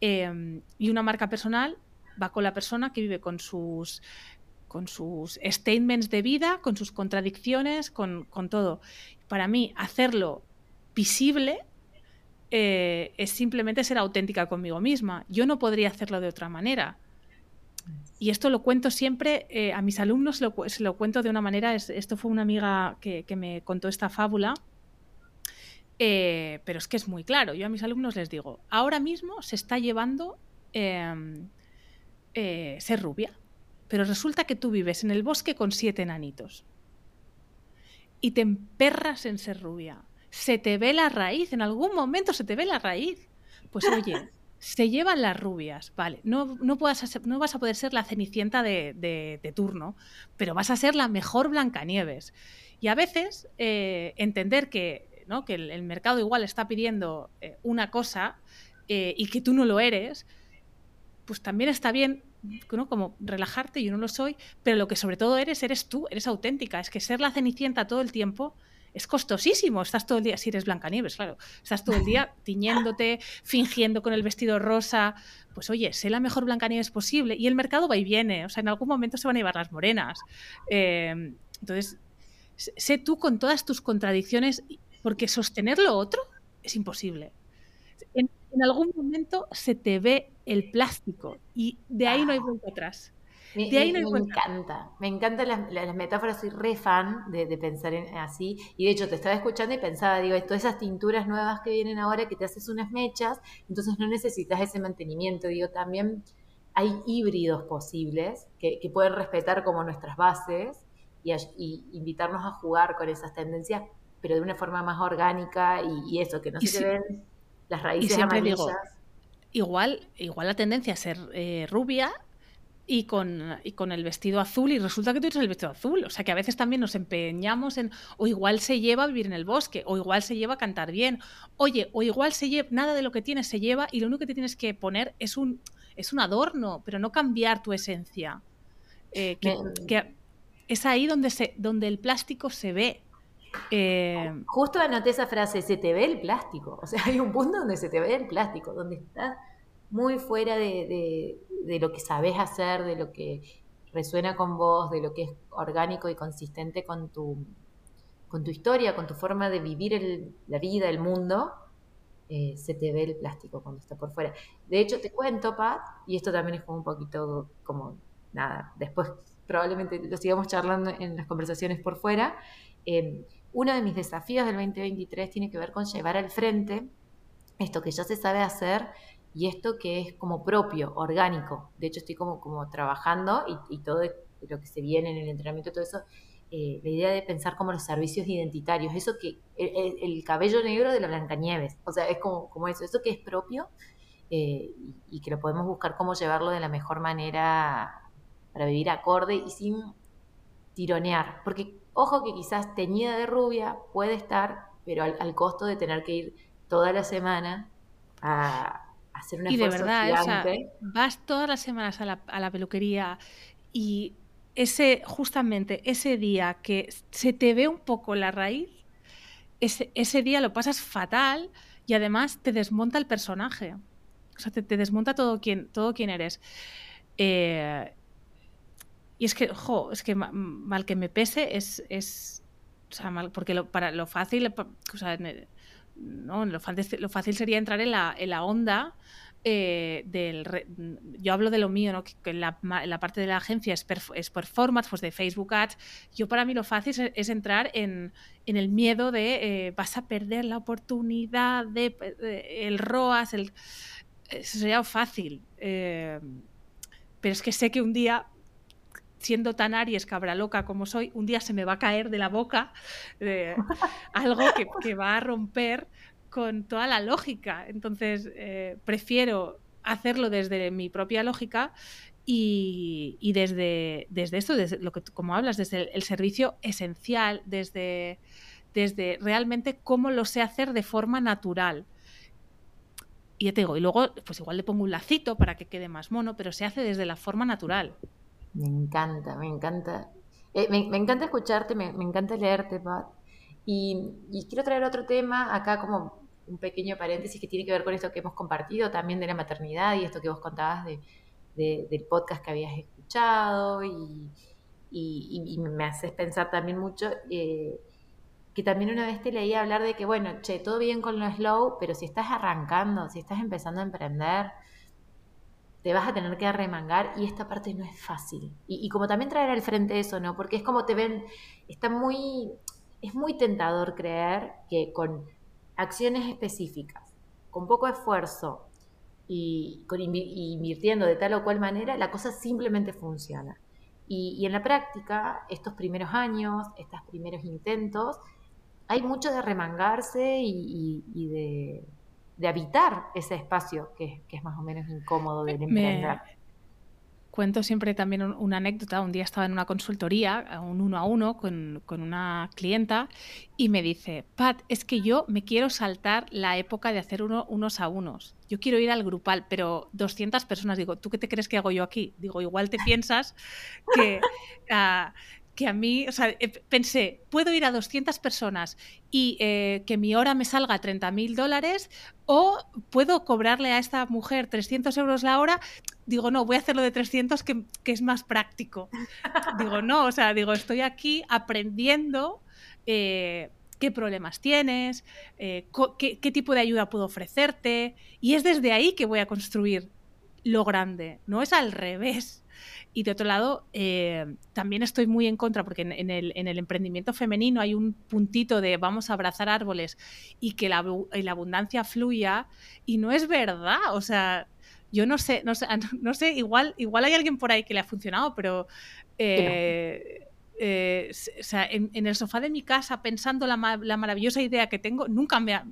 Em, y una marca personal va con la persona que vive con sus con sus statements de vida, con sus contradicciones, con, todo. Para mí, hacerlo visible eh, es simplemente ser auténtica conmigo misma. Yo no podría hacerlo de otra manera. Y esto lo cuento siempre eh, a mis alumnos, se lo, cuento de una manera. esto fue una amiga que, me contó esta fábula. Eh, pero es que es muy claro. Yo a mis alumnos les digo, ahora mismo se está llevando em, eh, ser rubia. Pero resulta que tú vives en el bosque con siete enanitos. Y te emperras en ser rubia. Se te ve la raíz, en algún momento se te ve la raíz. Pues oye, se llevan las rubias, vale. No, no, puedas no vas a poder ser la cenicienta de, turno, pero vas a ser la mejor Blancanieves. Y a veces eh, entender que, ¿no? que el, mercado igual está pidiendo eh, una cosa y que tú no lo eres, pues también está bien ¿no? como relajarte, yo no lo soy, pero lo que sobre todo eres, eres tú, eres auténtica. Es que ser la cenicienta todo el tiempo es costosísimo. Estás todo el día, si eres Blancanieves, claro, estás todo el día tiñéndote, fingiendo con el vestido rosa. Pues oye, sé la mejor Blancanieves posible. Y el mercado va y viene, o sea, en algún momento se van a llevar las morenas. Eh, entonces, sé tú con todas tus contradicciones, porque sostener lo otro es imposible. En, en algún momento se te ve el plástico y de ahí no hay vuelta atrás. Me, de ahí no me encanta, me encantan las, metáforas, soy re fan de, pensar en, así. Y de hecho, te estaba escuchando y pensaba, digo, todas esas tinturas nuevas que vienen ahora que te haces unas mechas, entonces no necesitas ese mantenimiento. Digo, también hay híbridos posibles que, pueden respetar como nuestras bases y, invitarnos a jugar con esas tendencias, pero de una forma más orgánica y, eso, que no se ven las raíces amarillas. igual, igual la tendencia a ser eh, rubia y con, y con, el vestido azul y resulta que tú eres el vestido azul. O sea que a veces también nos empeñamos en, o igual se lleva a vivir en el bosque, o igual se lleva a cantar bien. Oye, o igual se lleva, nada de lo que tienes se lleva y lo único que te tienes que poner es un, es un adorno, pero no cambiar tu esencia. Eh, que, es ahí donde, se, donde el plástico se ve. Eh, Justo anoté esa frase, se te ve el plástico. O sea, hay un punto donde se te ve el plástico, donde estás muy fuera de, lo que sabes hacer, de lo que resuena con vos, de lo que es orgánico y consistente con tu, con tu historia, con tu forma de vivir la vida, el mundo, eh, se te ve el plástico cuando está por fuera. De hecho, te cuento, Pat, y esto también es como un poquito como, nada, después probablemente lo sigamos charlando en las conversaciones por fuera. Eh, uno de mis desafíos del 2023 tiene que ver con llevar al frente esto que ya se sabe hacer y esto que es como propio, orgánico. De hecho, estoy como, como trabajando y, todo lo que se viene en el entrenamiento, todo eso, eh, la idea de pensar como los servicios identitarios, eso que, el, cabello negro de la Blancanieves, o sea, es como, como eso, eso que es propio eh, y, que lo podemos buscar cómo llevarlo de la mejor manera para vivir acorde y sin tironear, porque ojo que quizás teñida de rubia puede estar, pero al, costo de tener que ir toda la semana a, hacer un esfuerzo y de verdad, vas todas las semanas a la, a la peluquería y ese, justamente ese día que se te ve un poco la raíz, ese, ese día lo pasas fatal y además te desmonta el personaje. O sea, te, desmonta todo quien, todo quien eres. Eh, y es que, jo, es que mal que me pese es, es o sea, mal, porque lo, para lo fácil, o sea, no, lo, fácil, sería entrar en la, en la onda eh, del yo hablo de lo mío, ¿no? que, en, la, parte de la agencia es, es, performance, pues de Facebook Ads. Yo para mí lo fácil es, entrar en, el miedo de eh, vas a perder la oportunidad de, el ROAS, el, eso sería fácil. Eh, pero es que sé que un día siendo tan Aries cabra loca como soy, un día se me va a caer de la boca algo que, que, va a romper con toda la lógica. Entonces, eh, prefiero hacerlo desde mi propia lógica y, desde, desde esto, desde lo que como hablas, desde el, servicio esencial, desde, desde realmente cómo lo sé hacer de forma natural. Y ya te digo, y luego, pues igual le pongo un lacito para que quede más mono, pero se hace desde la forma natural. Me encanta, me encanta. Eh, me, encanta escucharte, me, encanta leerte, Pat. Y, y, quiero traer otro tema acá como un pequeño paréntesis que tiene que ver con esto que hemos compartido también de la maternidad y esto que vos contabas de, del podcast que habías escuchado y, me haces pensar también mucho eh, que también una vez te leí hablar de que, bueno, che, todo bien con lo slow, pero si estás arrancando, si estás empezando a emprender, te vas a tener que arremangar y esta parte no es fácil. Y, y como también traer al frente eso, ¿no? Porque es como te ven, está muy, es muy tentador creer que con acciones específicas, con poco esfuerzo y, invirtiendo de tal o cual manera, la cosa simplemente funciona. Y, en la práctica, estos primeros años, estos primeros intentos, hay mucho de remangarse y, de, habitar ese espacio que, es más o menos incómodo del emprender cuento siempre también una anécdota. Un día estaba en una consultoría, un uno a uno, con, una clienta y me dice, Pat, es que yo me quiero saltar la época de hacer uno, unos a unos. Yo quiero ir al grupal, pero 200 personas. Digo, ¿tú qué te crees que hago yo aquí? Digo, igual te piensas que... Ah, que a mí, o sea, eh, pensé, puedo ir a 200 personas y eh, que mi hora me salga 30 mil dólares o puedo cobrarle a esta mujer 300 euros la hora. Digo, no, voy a hacerlo de 300 que, es más práctico. Digo, no, o sea, digo, estoy aquí aprendiendo. Eh, qué problemas tienes, qué, qué tipo de ayuda puedo ofrecerte. Y es desde ahí que voy a construir lo grande, no es al revés. Y de otro lado, eh, también estoy muy en contra, porque en, el, emprendimiento femenino hay un puntito de vamos a abrazar árboles y que la, abundancia fluya, y no es verdad. O sea, yo no sé, no sé, no sé igual, igual hay alguien por ahí que le ha funcionado, pero... Eh, eh, o sea, en, el sofá de mi casa pensando la, maravillosa idea que tengo, nunca me ha,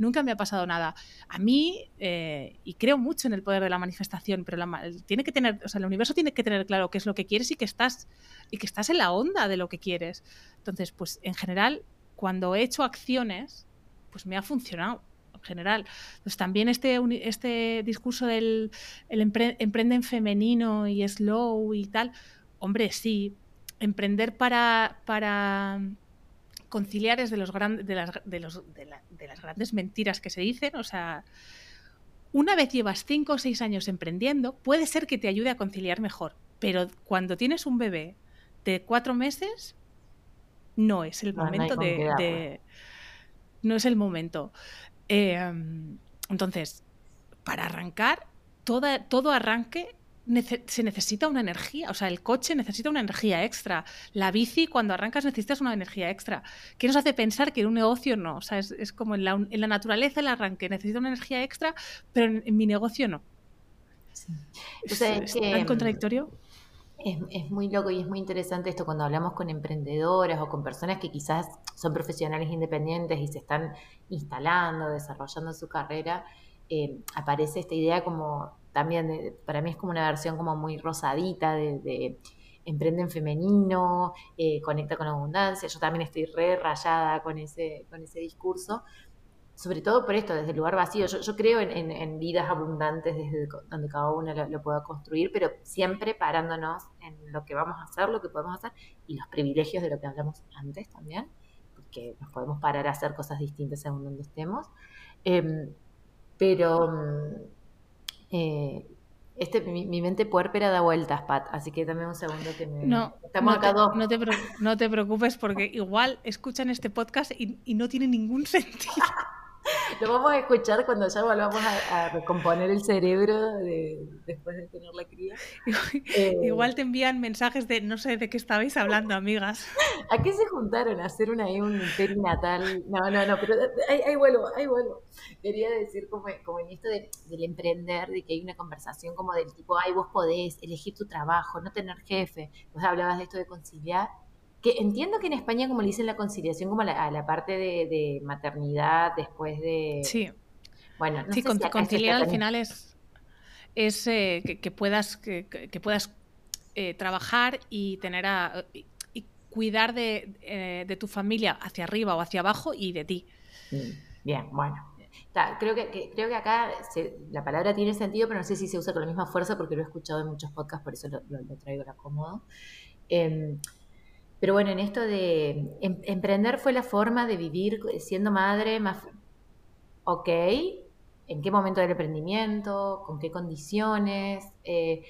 nunca me ha pasado nada. A mí, eh, y creo mucho en el poder de la manifestación, pero tiene que tener, o sea, el universo tiene que tener claro qué es lo que quieres y que estás, y que estás en la onda de lo que quieres. Entonces, pues en general, cuando he hecho acciones, pues me ha funcionado en general. Pues también este, este discurso del el en femenino y slow y tal, hombre, sí, emprender para, para, conciliar es de, los de, las, de, los, de, las grandes mentiras que se dicen. O sea, una vez llevas cinco o seis años emprendiendo, puede ser que te ayude a conciliar mejor. Pero cuando tienes un bebé de cuatro meses, no es el momento de, No es el momento. Em, entonces, para arrancar, toda, todo arranque se necesita una energía, o sea, el coche necesita una energía extra, la bici cuando arrancas necesitas una energía extra. ¿Qué nos hace pensar que en un negocio no? O sea, es, como en la, naturaleza el arranque necesita una energía extra, pero en, mi negocio no. ¿Es, tan contradictorio? Es, muy loco y es muy interesante esto cuando hablamos con emprendedoras o con personas que quizás son profesionales independientes y se están instalando, desarrollando su carrera, eh, aparece esta idea como también, para mí es como una versión como muy rosadita de, emprende en femenino, eh, conecta con abundancia, yo también estoy re rayada con ese, con ese discurso, sobre todo por esto, desde el lugar vacío. Yo, creo en, vidas abundantes desde donde cada uno lo, pueda construir, pero siempre parándonos en lo que vamos a hacer, lo que podemos hacer y los privilegios de lo que hablamos antes también, porque nos podemos parar a hacer cosas distintas según donde estemos. Em, pero mm, eh, este, mi, mente puérpera da vueltas, Pat, así que dame un segundo que me... No, Estamos no, te, no, te, no te preocupes porque igual escuchan este podcast y, y no tiene ningún sentido. Lo vamos a escuchar cuando ya volvamos a, recomponer el cerebro después de tener la cría. Eh, igual te envían mensajes de no sé de qué estabais hablando, amigas. ¿A qué se juntaron? ¿A hacer una, un perinatal? No, no, no, pero ahí, vuelvo, ahí vuelvo. Quería decir como, como en esto del emprender, de que hay una conversación como del tipo, ay, vos podés elegir tu trabajo, no tener jefe. Vos hablabas de esto de conciliar que entiendo que en España, como le dicen la conciliación, como a la, parte de, maternidad después de... Sí. Bueno, no sí, conciliar al final es, es eh, que, puedas, que, puedas eh, trabajar y tener a, y cuidar eh, de, tu familia hacia arriba o hacia abajo y de ti. Mm, bien, bueno. creo, que, creo que acá la palabra tiene sentido, pero no sé si se usa con la misma fuerza porque lo he escuchado en muchos podcasts, por eso lo, traigo a cómodo. Pero bueno, en esto de em, emprender fue la forma de vivir siendo madre más... Ok, ¿en qué momento del emprendimiento? ¿Con qué condiciones? Eh,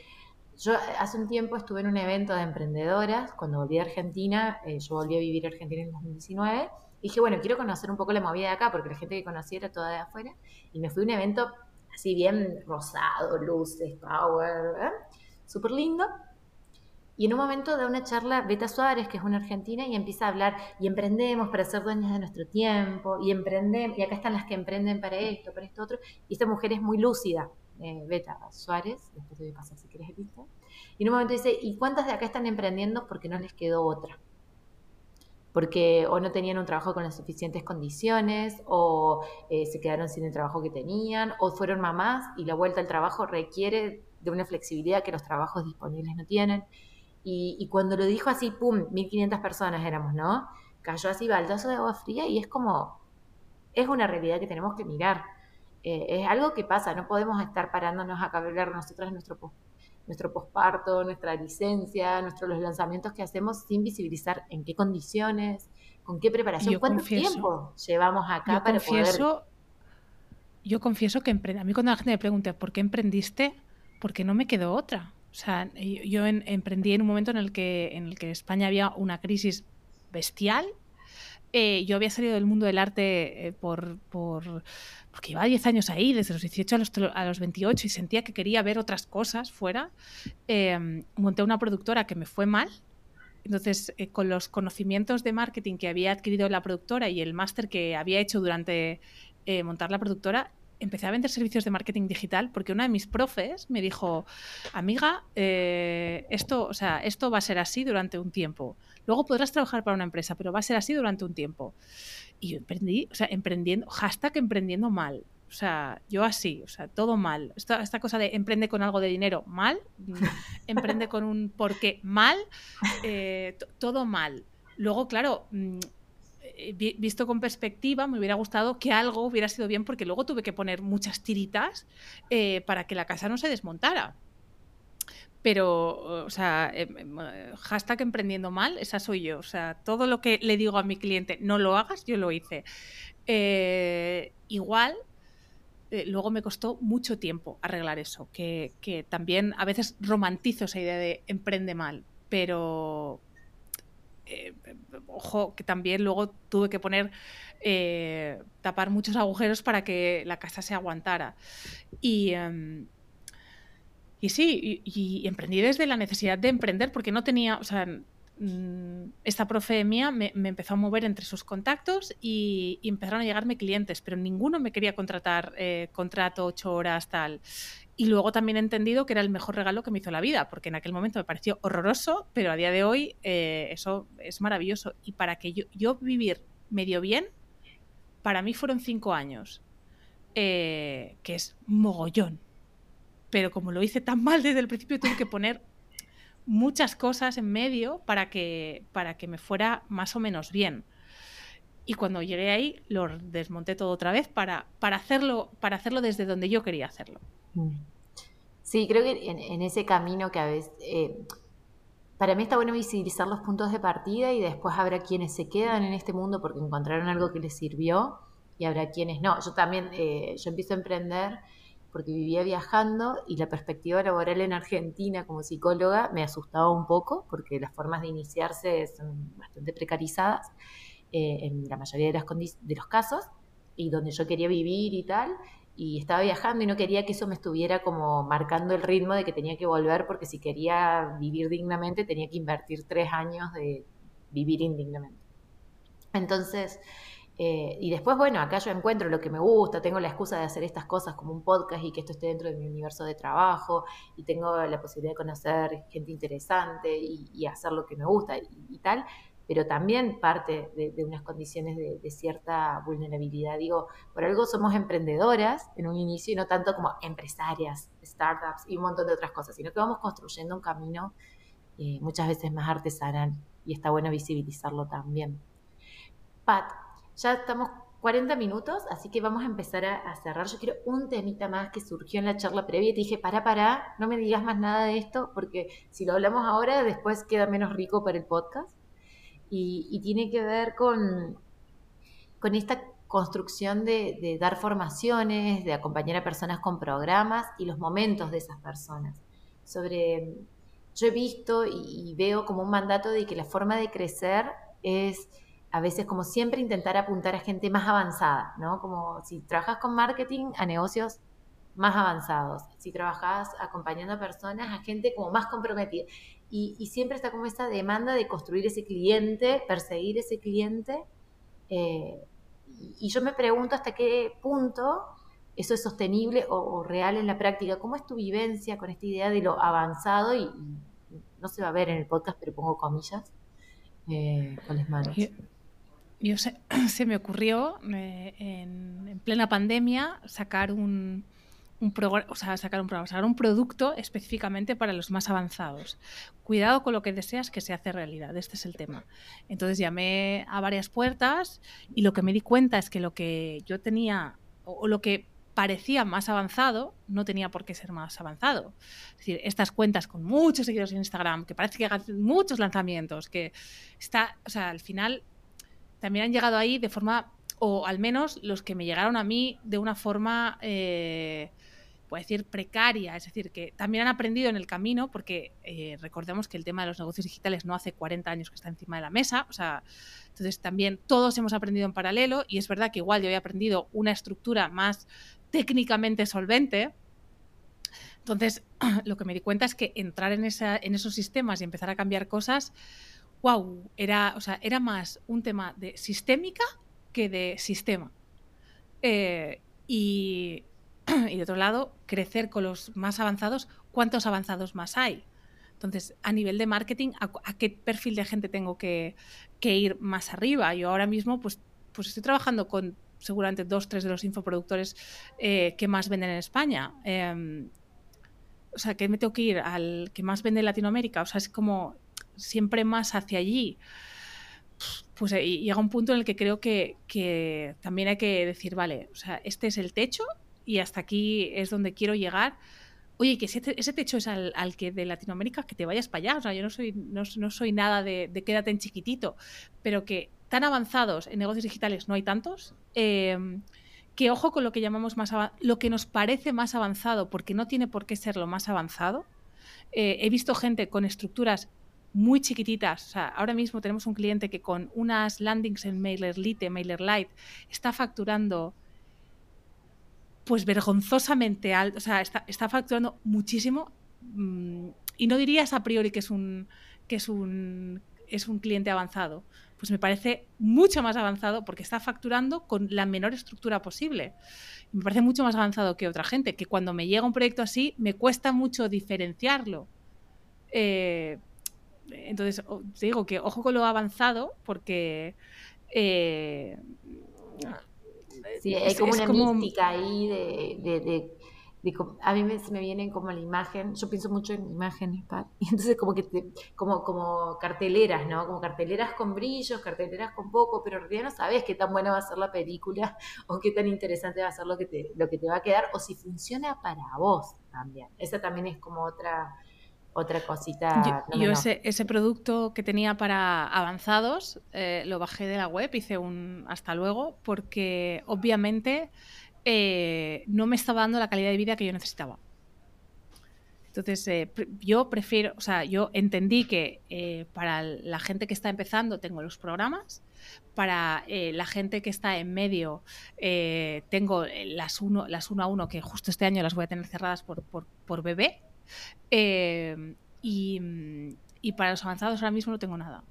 yo hace un tiempo estuve en un evento de emprendedoras, cuando volví a Argentina, eh, yo volví a vivir en Argentina en 2019, y dije, bueno, quiero conocer un poco la movida de acá, porque la gente que conocí era toda de afuera, y me fui a un evento así bien rosado, luces, power, ¿eh? súper lindo, y en un momento da una charla Beta Suárez, que es una argentina, y empieza a hablar, y emprendemos para ser dueñas de nuestro tiempo, y emprendemos, y acá están las que emprenden para esto, para esto otro, y esta mujer es muy lúcida, eh, Beta Suárez, después te voy a pasar si quieres el visto, y en un momento dice, ¿y cuántas de acá están emprendiendo porque no les quedó otra? porque o no tenían un trabajo con las suficientes condiciones, o eh, se quedaron sin el trabajo que tenían, o fueron mamás y la vuelta al trabajo requiere de una flexibilidad que los trabajos disponibles no tienen. Y, cuando lo dijo así, pum, 1500 personas éramos, ¿no? Cayó así baldazo de agua fría y es como, es una realidad que tenemos que mirar. Eh, es algo que pasa, no podemos estar parándonos a hablar nosotras nuestro, nuestro posparto, nuestra licencia, nuestros los lanzamientos que hacemos sin visibilizar en qué condiciones, con qué preparación, cuánto tiempo llevamos acá para confieso, Yo confieso que a mí cuando la gente me pregunta ¿por qué emprendiste? Porque no me quedó otra. O sea, yo emprendí en un momento en el que en el que España había una crisis bestial. Eh, yo había salido del mundo del arte eh, por, por, porque llevaba 10 años ahí, desde los 18 a los, a los 28, y sentía que quería ver otras cosas fuera. Em, monté una productora que me fue mal. Entonces, eh, con los conocimientos de marketing que había adquirido la productora y el máster que había hecho durante montar la productora, empecé a vender servicios de marketing digital porque una de mis profes me dijo, amiga, eh, esto, o sea, esto va a ser así durante un tiempo. Luego podrás trabajar para una empresa, pero va a ser así durante un tiempo. Y yo emprendí, o sea, emprendiendo, hashtag emprendiendo mal. O sea, yo así, o sea, todo mal. Esta, cosa de emprende con algo de dinero, mal. emprende con un porqué, mal. Eh, todo mal. Luego, claro, mm, visto con perspectiva, me hubiera gustado que algo hubiera sido bien porque luego tuve que poner muchas tiritas eh, para que la casa no se desmontara. pero, o sea, em, em, hashtag emprendiendo mal, esa soy yo. O sea, todo lo que le digo a mi cliente, no lo hagas, yo lo hice. Eh, igual, eh, luego me costó mucho tiempo arreglar eso, que, también a veces romantizo esa idea de emprende mal, pero eh, ojo, que también luego tuve que poner, tapar muchos agujeros para que la casa se aguantara. Y, em, y sí, y, emprendí desde la necesidad de emprender porque no tenía, o sea, mm, esta profe mía me, empezó a mover entre sus contactos y, empezaron a llegarme clientes, pero ninguno me quería contratar eh, contrato ocho horas tal. Y luego también he entendido que era el mejor regalo que me hizo la vida, porque en aquel momento me pareció horroroso, pero a día de hoy eh, eso es maravilloso. Y para que yo, yo, vivir medio bien, para mí fueron cinco años, eh, que es mogollón pero como lo hice tan mal desde el principio, tuve que poner muchas cosas en medio para que, para que me fuera más o menos bien. Y cuando llegué ahí, lo desmonté todo otra vez para, para, hacerlo, para hacerlo desde donde yo quería hacerlo. Mm. Sí, creo que en, ese camino que a veces... Eh, para mí está bueno visibilizar los puntos de partida y después habrá quienes se quedan en este mundo porque encontraron algo que les sirvió y habrá quienes no. Yo también, eh, yo empiezo a emprender porque vivía viajando y la perspectiva laboral en Argentina como psicóloga me asustaba un poco porque las formas de iniciarse son bastante precarizadas eh, en la mayoría de, de los casos y donde yo quería vivir y tal y estaba viajando y no quería que eso me estuviera como marcando el ritmo de que tenía que volver porque si quería vivir dignamente tenía que invertir tres años de vivir indignamente. Entonces, eh, y después, bueno, acá yo encuentro lo que me gusta, tengo la excusa de hacer estas cosas como un podcast y que esto esté dentro de mi universo de trabajo y tengo la posibilidad de conocer gente interesante y, hacer lo que me gusta y, tal, pero también parte de, unas condiciones de, cierta vulnerabilidad. Digo, por algo somos emprendedoras en un inicio y no tanto como empresarias, startups y un montón de otras cosas, sino que vamos construyendo un camino eh, muchas veces más artesanal y está bueno visibilizarlo también. Pat, ya estamos 40 minutos, así que vamos a empezar a, cerrar. Yo quiero un temita más que surgió en la charla previa y te dije, para, para, no me digas más nada de esto, porque si lo hablamos ahora, después queda menos rico para el podcast. Y, tiene que ver con, con esta construcción de, dar formaciones, de acompañar a personas con programas y los momentos de esas personas. Sobre, yo he visto y veo como un mandato de que la forma de crecer es a veces, como siempre, intentar apuntar a gente más avanzada, ¿no? Como si trabajas con marketing, a negocios más avanzados. Si trabajas acompañando a personas, a gente como más comprometida. Y, siempre está como esa demanda de construir ese cliente, perseguir ese cliente. Eh, y, yo me pregunto hasta qué punto eso es sostenible o, real en la práctica. ¿Cómo es tu vivencia con esta idea de lo avanzado? Y, no se va a ver en el podcast, pero pongo comillas. Eh, con las manos yo se me ocurrió eh, en, plena pandemia sacar un, un o sea, sacar un programa, sacar un producto específicamente para los más avanzados. Cuidado con lo que deseas que se hace realidad, este es el tema. Entonces llamé a varias puertas y lo que me di cuenta es que lo que yo tenía o, lo que parecía más avanzado no tenía por qué ser más avanzado. Es decir, estas cuentas con muchos seguidores en Instagram, que parece que hagan muchos lanzamientos, que está, o sea, al final también han llegado ahí de forma, o al menos los que me llegaron a mí de una forma, eh, puedo decir, precaria. Es decir, que también han aprendido en el camino, porque eh, recordemos que el tema de los negocios digitales no hace 40 años que está encima de la mesa. O sea, entonces también todos hemos aprendido en paralelo y es verdad que igual yo había aprendido una estructura más técnicamente solvente, entonces, lo que me di cuenta es que entrar en, esa, en, esos sistemas y empezar a cambiar cosas wow, era, o sea, era más un tema de sistémica que de sistema. Eh, y, de otro lado, crecer con los más avanzados, ¿cuántos avanzados más hay? Entonces, a nivel de marketing, ¿a, qué perfil de gente tengo que, ir más arriba? Yo ahora mismo, pues, pues estoy trabajando con seguramente dos, tres de los infoproductores eh, que más venden en España. Em, o sea, que me tengo que ir al que más vende en Latinoamérica. O sea, es como siempre más hacia allí, pues eh, llega un punto en el que creo que, también hay que decir, vale, o sea, este es el techo y hasta aquí es donde quiero llegar Oye, que ese, ese techo es al, que de Latinoamérica, que te vayas para allá. O sea, yo no soy, no, soy nada de, quédate en chiquitito, pero que tan avanzados en negocios digitales no hay tantos. Em, que ojo con lo que llamamos más lo que nos parece más avanzado, porque no tiene por qué ser lo más avanzado. Eh, he visto gente con estructuras muy chiquititas. Ahora mismo tenemos un cliente que con unas landings en MailerLite, MailerLite, está facturando pues vergonzosamente alto, o sea, está, está facturando muchísimo mm, y no dirías a priori que es un que es un es un cliente avanzado. Pues me parece mucho más avanzado porque está facturando con la menor estructura posible. Me parece mucho más avanzado que otra gente, que cuando me llega un proyecto así me cuesta mucho diferenciarlo. Eh, entonces, te digo que ojo con lo avanzado porque eh, Sí, hay como una mística ahí de, a mí me, me vienen como la imagen, yo pienso mucho en imágenes, y entonces como que como, como carteleras, ¿no? Como carteleras con brillos, carteleras con poco, pero en realidad no sabes qué tan buena va a ser la película o qué tan interesante va a ser lo que te, lo que te va a quedar o si funciona para vos también. Esa también es como otra otra cosita. Yo, ese, ese, producto que tenía para avanzados eh, lo bajé de la web, hice un hasta luego, porque obviamente eh, no me estaba dando la calidad de vida que yo necesitaba. Entonces, eh, yo prefiero, o sea, yo entendí que para la gente que está empezando tengo los programas, para la gente que está en medio tengo las uno, las uno a uno, que justo este año las voy a tener cerradas por, por, por bebé, Em, y, para los avanzados ahora mismo no tengo nada.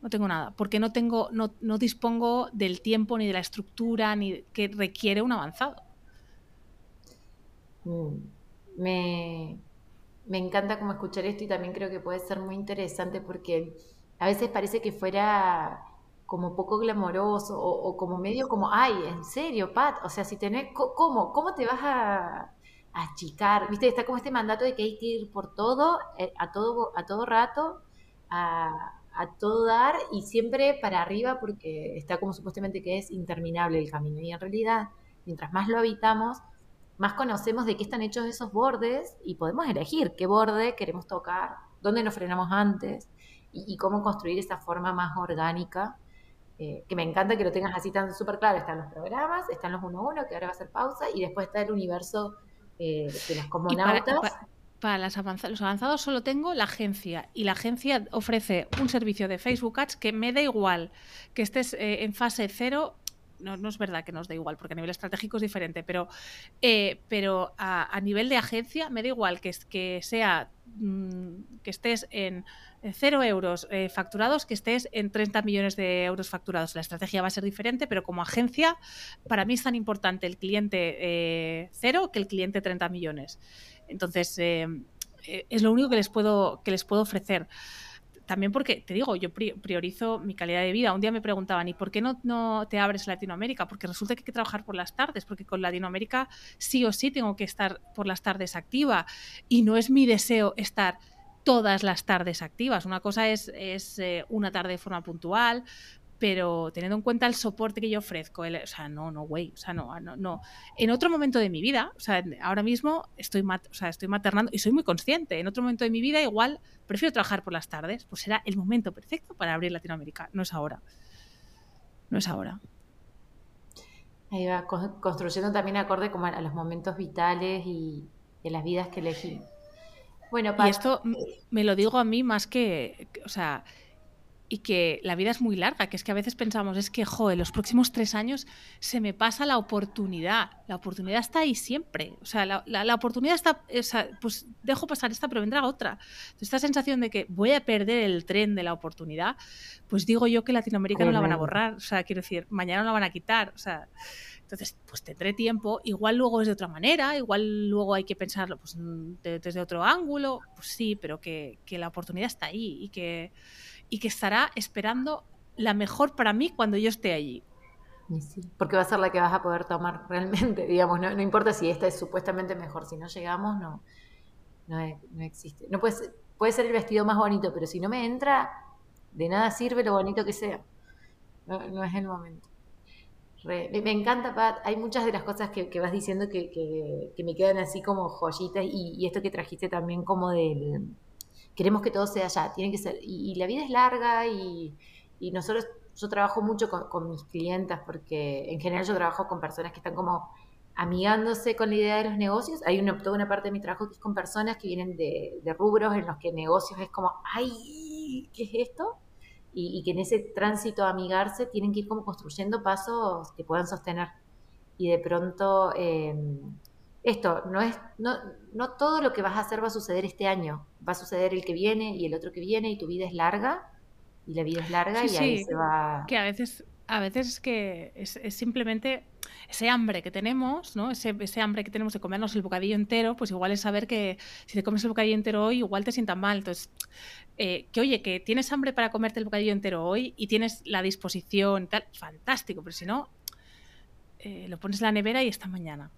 No tengo nada, porque no tengo, no, no dispongo del tiempo ni de la estructura ni que requiere un avanzado. Mm, me, me encanta como escuchar esto y también creo que puede ser muy interesante porque a veces parece que fuera como poco glamoroso o, como medio como, ay, en serio, Pat, o sea, si tenés, ¿cómo? ¿Cómo te vas a, achicar, viste, está como este mandato de que hay que ir por todo, eh, a todo, a todo rato, a, todo dar y siempre para arriba porque está como supuestamente que es interminable el camino. Y en realidad, mientras más lo habitamos, más conocemos de qué están hechos esos bordes y podemos elegir qué borde queremos tocar, dónde nos frenamos antes y, cómo construir esa forma más orgánica. Eh, que me encanta que lo tengas así tan súper claro. Están los programas, están los 1-1, que ahora va a ser pausa, y después está el universo eh, de comunautas. Para, las los avanzados solo tengo la agencia y la agencia ofrece un servicio de Facebook Ads que me da igual que estés eh, en fase cero no, no, es verdad que nos da igual, porque a nivel estratégico es diferente, pero, eh, pero a, nivel de agencia me da igual que, que sea mm, que estés en cero euros eh, facturados, que estés en 30 millones de euros facturados. La estrategia va a ser diferente, pero como agencia, para mí es tan importante el cliente eh, cero que el cliente 30 millones. Entonces, es lo único que les puedo, que les puedo ofrecer también porque, te digo, yo priorizo mi calidad de vida. Un día me preguntaban, ¿y por qué no, no te abres Latinoamérica? Porque resulta que hay que trabajar por las tardes, porque con Latinoamérica sí o sí tengo que estar por las tardes activa. Y no es mi deseo estar todas las tardes activas. Una cosa es, es eh, una tarde de forma puntual, pero teniendo en cuenta el soporte que yo ofrezco, o sea, no, no, güey, o sea, no, no, no. En otro momento de mi vida, o sea, ahora mismo estoy, o sea, estoy maternando y soy muy consciente, en otro momento de mi vida igual prefiero trabajar por las tardes, pues será el momento perfecto para abrir Latinoamérica, no es ahora, no es ahora. Ahí va, construyendo también acorde como a los momentos vitales y de las vidas que elegí. Bueno, y esto me lo digo a mí más que, o sea, y que la vida es muy larga, que es que a veces pensamos, es que, joder, los próximos tres años se me pasa la oportunidad. La oportunidad está ahí siempre. O sea, la, la, oportunidad está, o sea, pues dejo pasar esta, pero vendrá otra. esta sensación de que voy a perder el tren de la oportunidad, pues digo yo que Latinoamérica no la van a borrar. O sea, quiero decir, mañana no la van a quitar. O sea, entonces, pues tendré tiempo. Igual luego es de otra manera, igual luego hay que pensarlo pues, desde otro ángulo. Pues sí, pero que, que la oportunidad está ahí y que y que estará esperando la mejor para mí cuando yo esté allí. porque va a ser la que vas a poder tomar realmente, digamos, no, importa si esta es supuestamente mejor, si no llegamos, no, no, existe. No puede ser, puede ser el vestido más bonito, pero si no me entra, de nada sirve lo bonito que sea. No, es el momento. Me, encanta, Pat. Hay muchas de las cosas que, vas diciendo que, me quedan así como joyitas y, esto que trajiste también como del... Queremos que todo sea allá, tiene que ser... Y, la vida es larga y, nosotros, yo trabajo mucho con, mis clientas porque en general yo trabajo con personas que están como amigándose con la idea de los negocios. Hay una, toda una parte de mi trabajo que es con personas que vienen de, de rubros en los que negocios es como, ay, ¿qué es esto? y, que en ese tránsito a amigarse tienen que ir como construyendo pasos que puedan sostener. Y de pronto, em, esto, no, es, no, no todo lo que vas a hacer va a suceder este año, va a suceder el que viene y el otro que viene y tu vida es larga y la vida es larga y ahí se va... Que a veces, a veces es que es, es simplemente ese hambre que tenemos, ¿no? Ese, ese, hambre que tenemos de comernos el bocadillo entero, pues igual es saber que si te comes el bocadillo entero hoy, igual te sientas mal. Entonces, eh, que oye, que tienes hambre para comerte el bocadillo entero hoy y tienes la disposición, tal, fantástico, pero si no, eh, lo pones en la nevera y está mañana.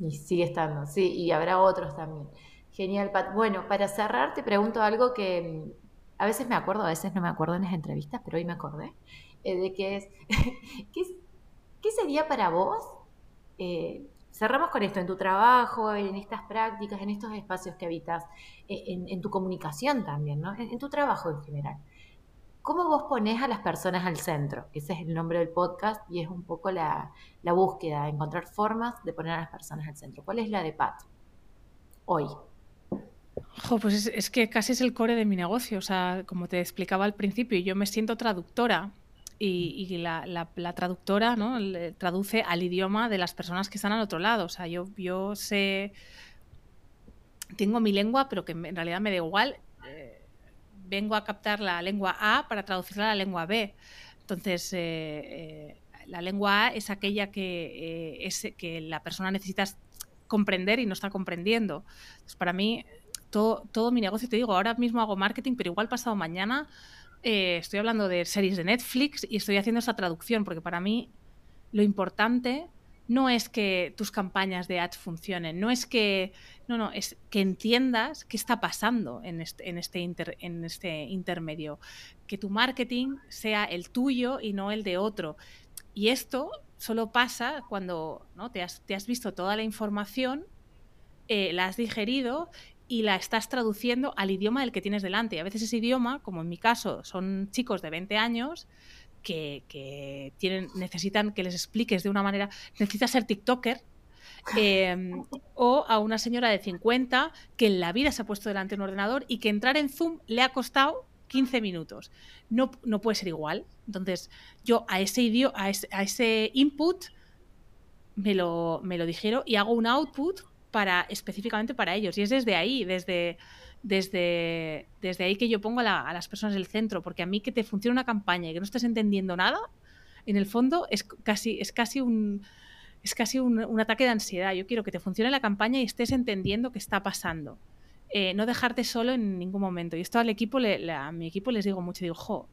Y sigue estando, sí, y habrá otros también. Genial, Pat. Bueno, para cerrar te pregunto algo que mm, a veces me acuerdo, a veces no me acuerdo en las entrevistas, pero hoy me acordé, eh, de que es, ¿qué, ¿qué sería para vos? cerramos con esto, en tu trabajo, en estas prácticas, en estos espacios que habitas, eh, en, tu comunicación también, ¿no? En, tu trabajo en general. ¿Cómo vos ponés a las personas al centro? Ese es el nombre del podcast y es un poco la, búsqueda, encontrar formas de poner a las personas al centro. ¿Cuál es la de Pat hoy? pues es, que casi es el core de mi negocio. O sea, como te explicaba al principio, yo me siento traductora y, la, traductora ¿no? traduce al idioma de las personas que están al otro lado. O sea, yo, yo sé, tengo mi lengua, pero que en realidad me da igual. Eh, vengo a captar la lengua A para traducirla a la lengua B. Entonces, eh, eh, la lengua A es aquella que, es, que la persona necesita comprender y no está comprendiendo. Entonces, para mí, todo, todo mi negocio, te digo, ahora mismo hago marketing, pero igual pasado mañana eh, estoy hablando de series de Netflix y estoy haciendo esa traducción, porque para mí lo importante no es que tus campañas de ads funcionen, no es que, no, no, es que entiendas qué está pasando en este, en este, en este intermedio, que tu marketing sea el tuyo y no el de otro. Y esto solo pasa cuando ¿no? te, has, te, has, visto toda la información, eh, la has digerido y la estás traduciendo al idioma del que tienes delante. Y a veces ese idioma, como en mi caso, son chicos de 20 años que, tienen, necesitan que les expliques de una manera, necesita ser TikToker, em, o a una señora de 50 que en la vida se ha puesto delante de un ordenador y que entrar en Zoom le ha costado 15 minutos. No, no puede ser igual. Entonces, yo a ese, idioma, a ese, input me lo, me lo digiero y hago un output para específicamente para ellos. Y es desde ahí, desde, desde, desde ahí que yo pongo a, las personas del centro, porque a mí que te funcione una campaña y que no estés entendiendo nada, en el fondo es casi, es casi un es casi un, ataque de ansiedad. Yo quiero que te funcione la campaña y estés entendiendo qué está pasando. Eh, no dejarte solo en ningún momento. Y esto al equipo, a mi equipo les digo mucho, digo, jo,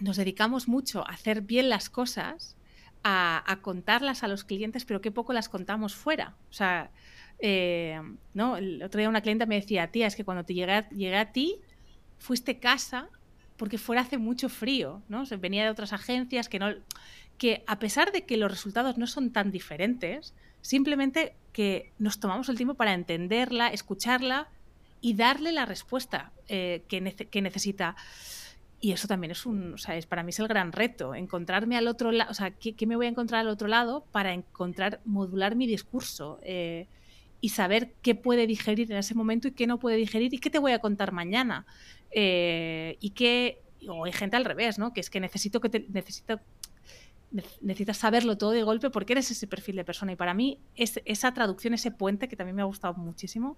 nos dedicamos mucho a hacer bien las cosas a, contarlas a los clientes, pero qué poco las contamos fuera. O sea, eh, ¿no? El otro día una clienta me decía, tía, es que cuando te llegué a, a ti, fuiste casa porque fuera hace mucho frío, ¿no? venía de otras agencias que no que a pesar de que los resultados no son tan diferentes, simplemente que nos tomamos el tiempo para entenderla, escucharla y darle la respuesta eh, que, que necesita. Y eso también es un, o sea, es, para mí es el gran reto, encontrarme al otro lado, o sea, ¿qué, me voy a encontrar al otro lado para encontrar, modular mi discurso eh, y saber qué puede digerir en ese momento y qué no puede digerir y qué te voy a contar mañana? Eh, y qué, o hay gente al revés, ¿no? Que es que necesito que te, necesito, necesitas saberlo todo de golpe porque eres ese perfil de persona y para mí es, esa traducción, ese puente que también me ha gustado muchísimo,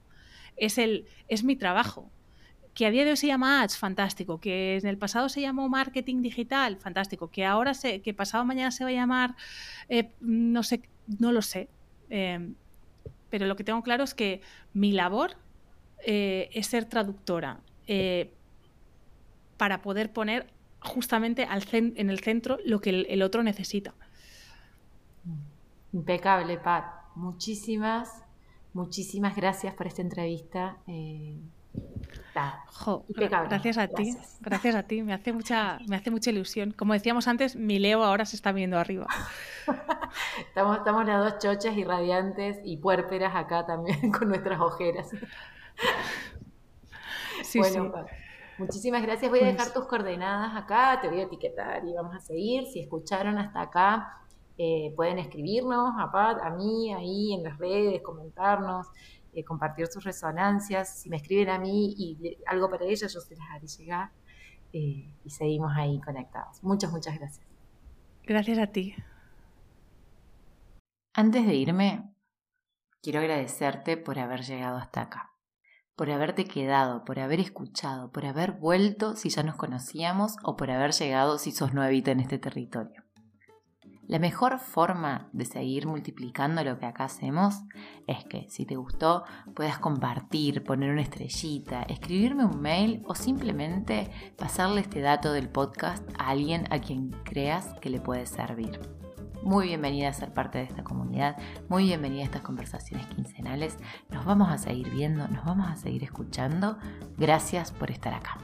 es, el, es mi trabajo que a día de hoy se llama ads, fantástico, que en el pasado se llamó marketing digital, fantástico, que ahora se, que pasado mañana se va a llamar, eh, no sé, no lo sé. Em, pero lo que tengo claro es que mi labor eh, es ser traductora eh, para poder poner justamente en el centro lo que el, otro necesita. Impecable, Pat. Muchísimas, muchísimas gracias por esta entrevista. Gracias a ti, gracias a ti, me hace mucha, me hace mucha ilusión. Como decíamos antes, mi Leo ahora se está viendo arriba. estamos, estamos las dos chochas y radiantes y puérperas acá también con nuestras ojeras. Sí, sí. Muchísimas gracias. Voy a dejar pues tus coordenadas acá, te voy a etiquetar y vamos a seguir. Si escucharon hasta acá, eh, pueden escribirnos a Pat, a mí, ahí en las redes, comentarnos, eh, compartir sus resonancias. Si me escriben a mí y algo para ellas, yo se las haré llegar. Eh, y seguimos ahí conectados. Muchas, muchas gracias. Gracias a ti. Antes de irme, quiero agradecerte por haber llegado hasta acá por haberte quedado, por haber escuchado, por haber vuelto si ya nos conocíamos o por haber llegado si sos nuevita en este territorio. La mejor forma de seguir multiplicando lo que acá hacemos es que si te gustó puedas compartir, poner una estrellita, escribirme un mail o simplemente pasarle este dato del podcast a alguien a quien creas que le puede servir muy bienvenida a ser parte de esta comunidad, muy bienvenida a estas conversaciones quincenales. Nos vamos a seguir viendo, nos vamos a seguir escuchando. Gracias por estar acá.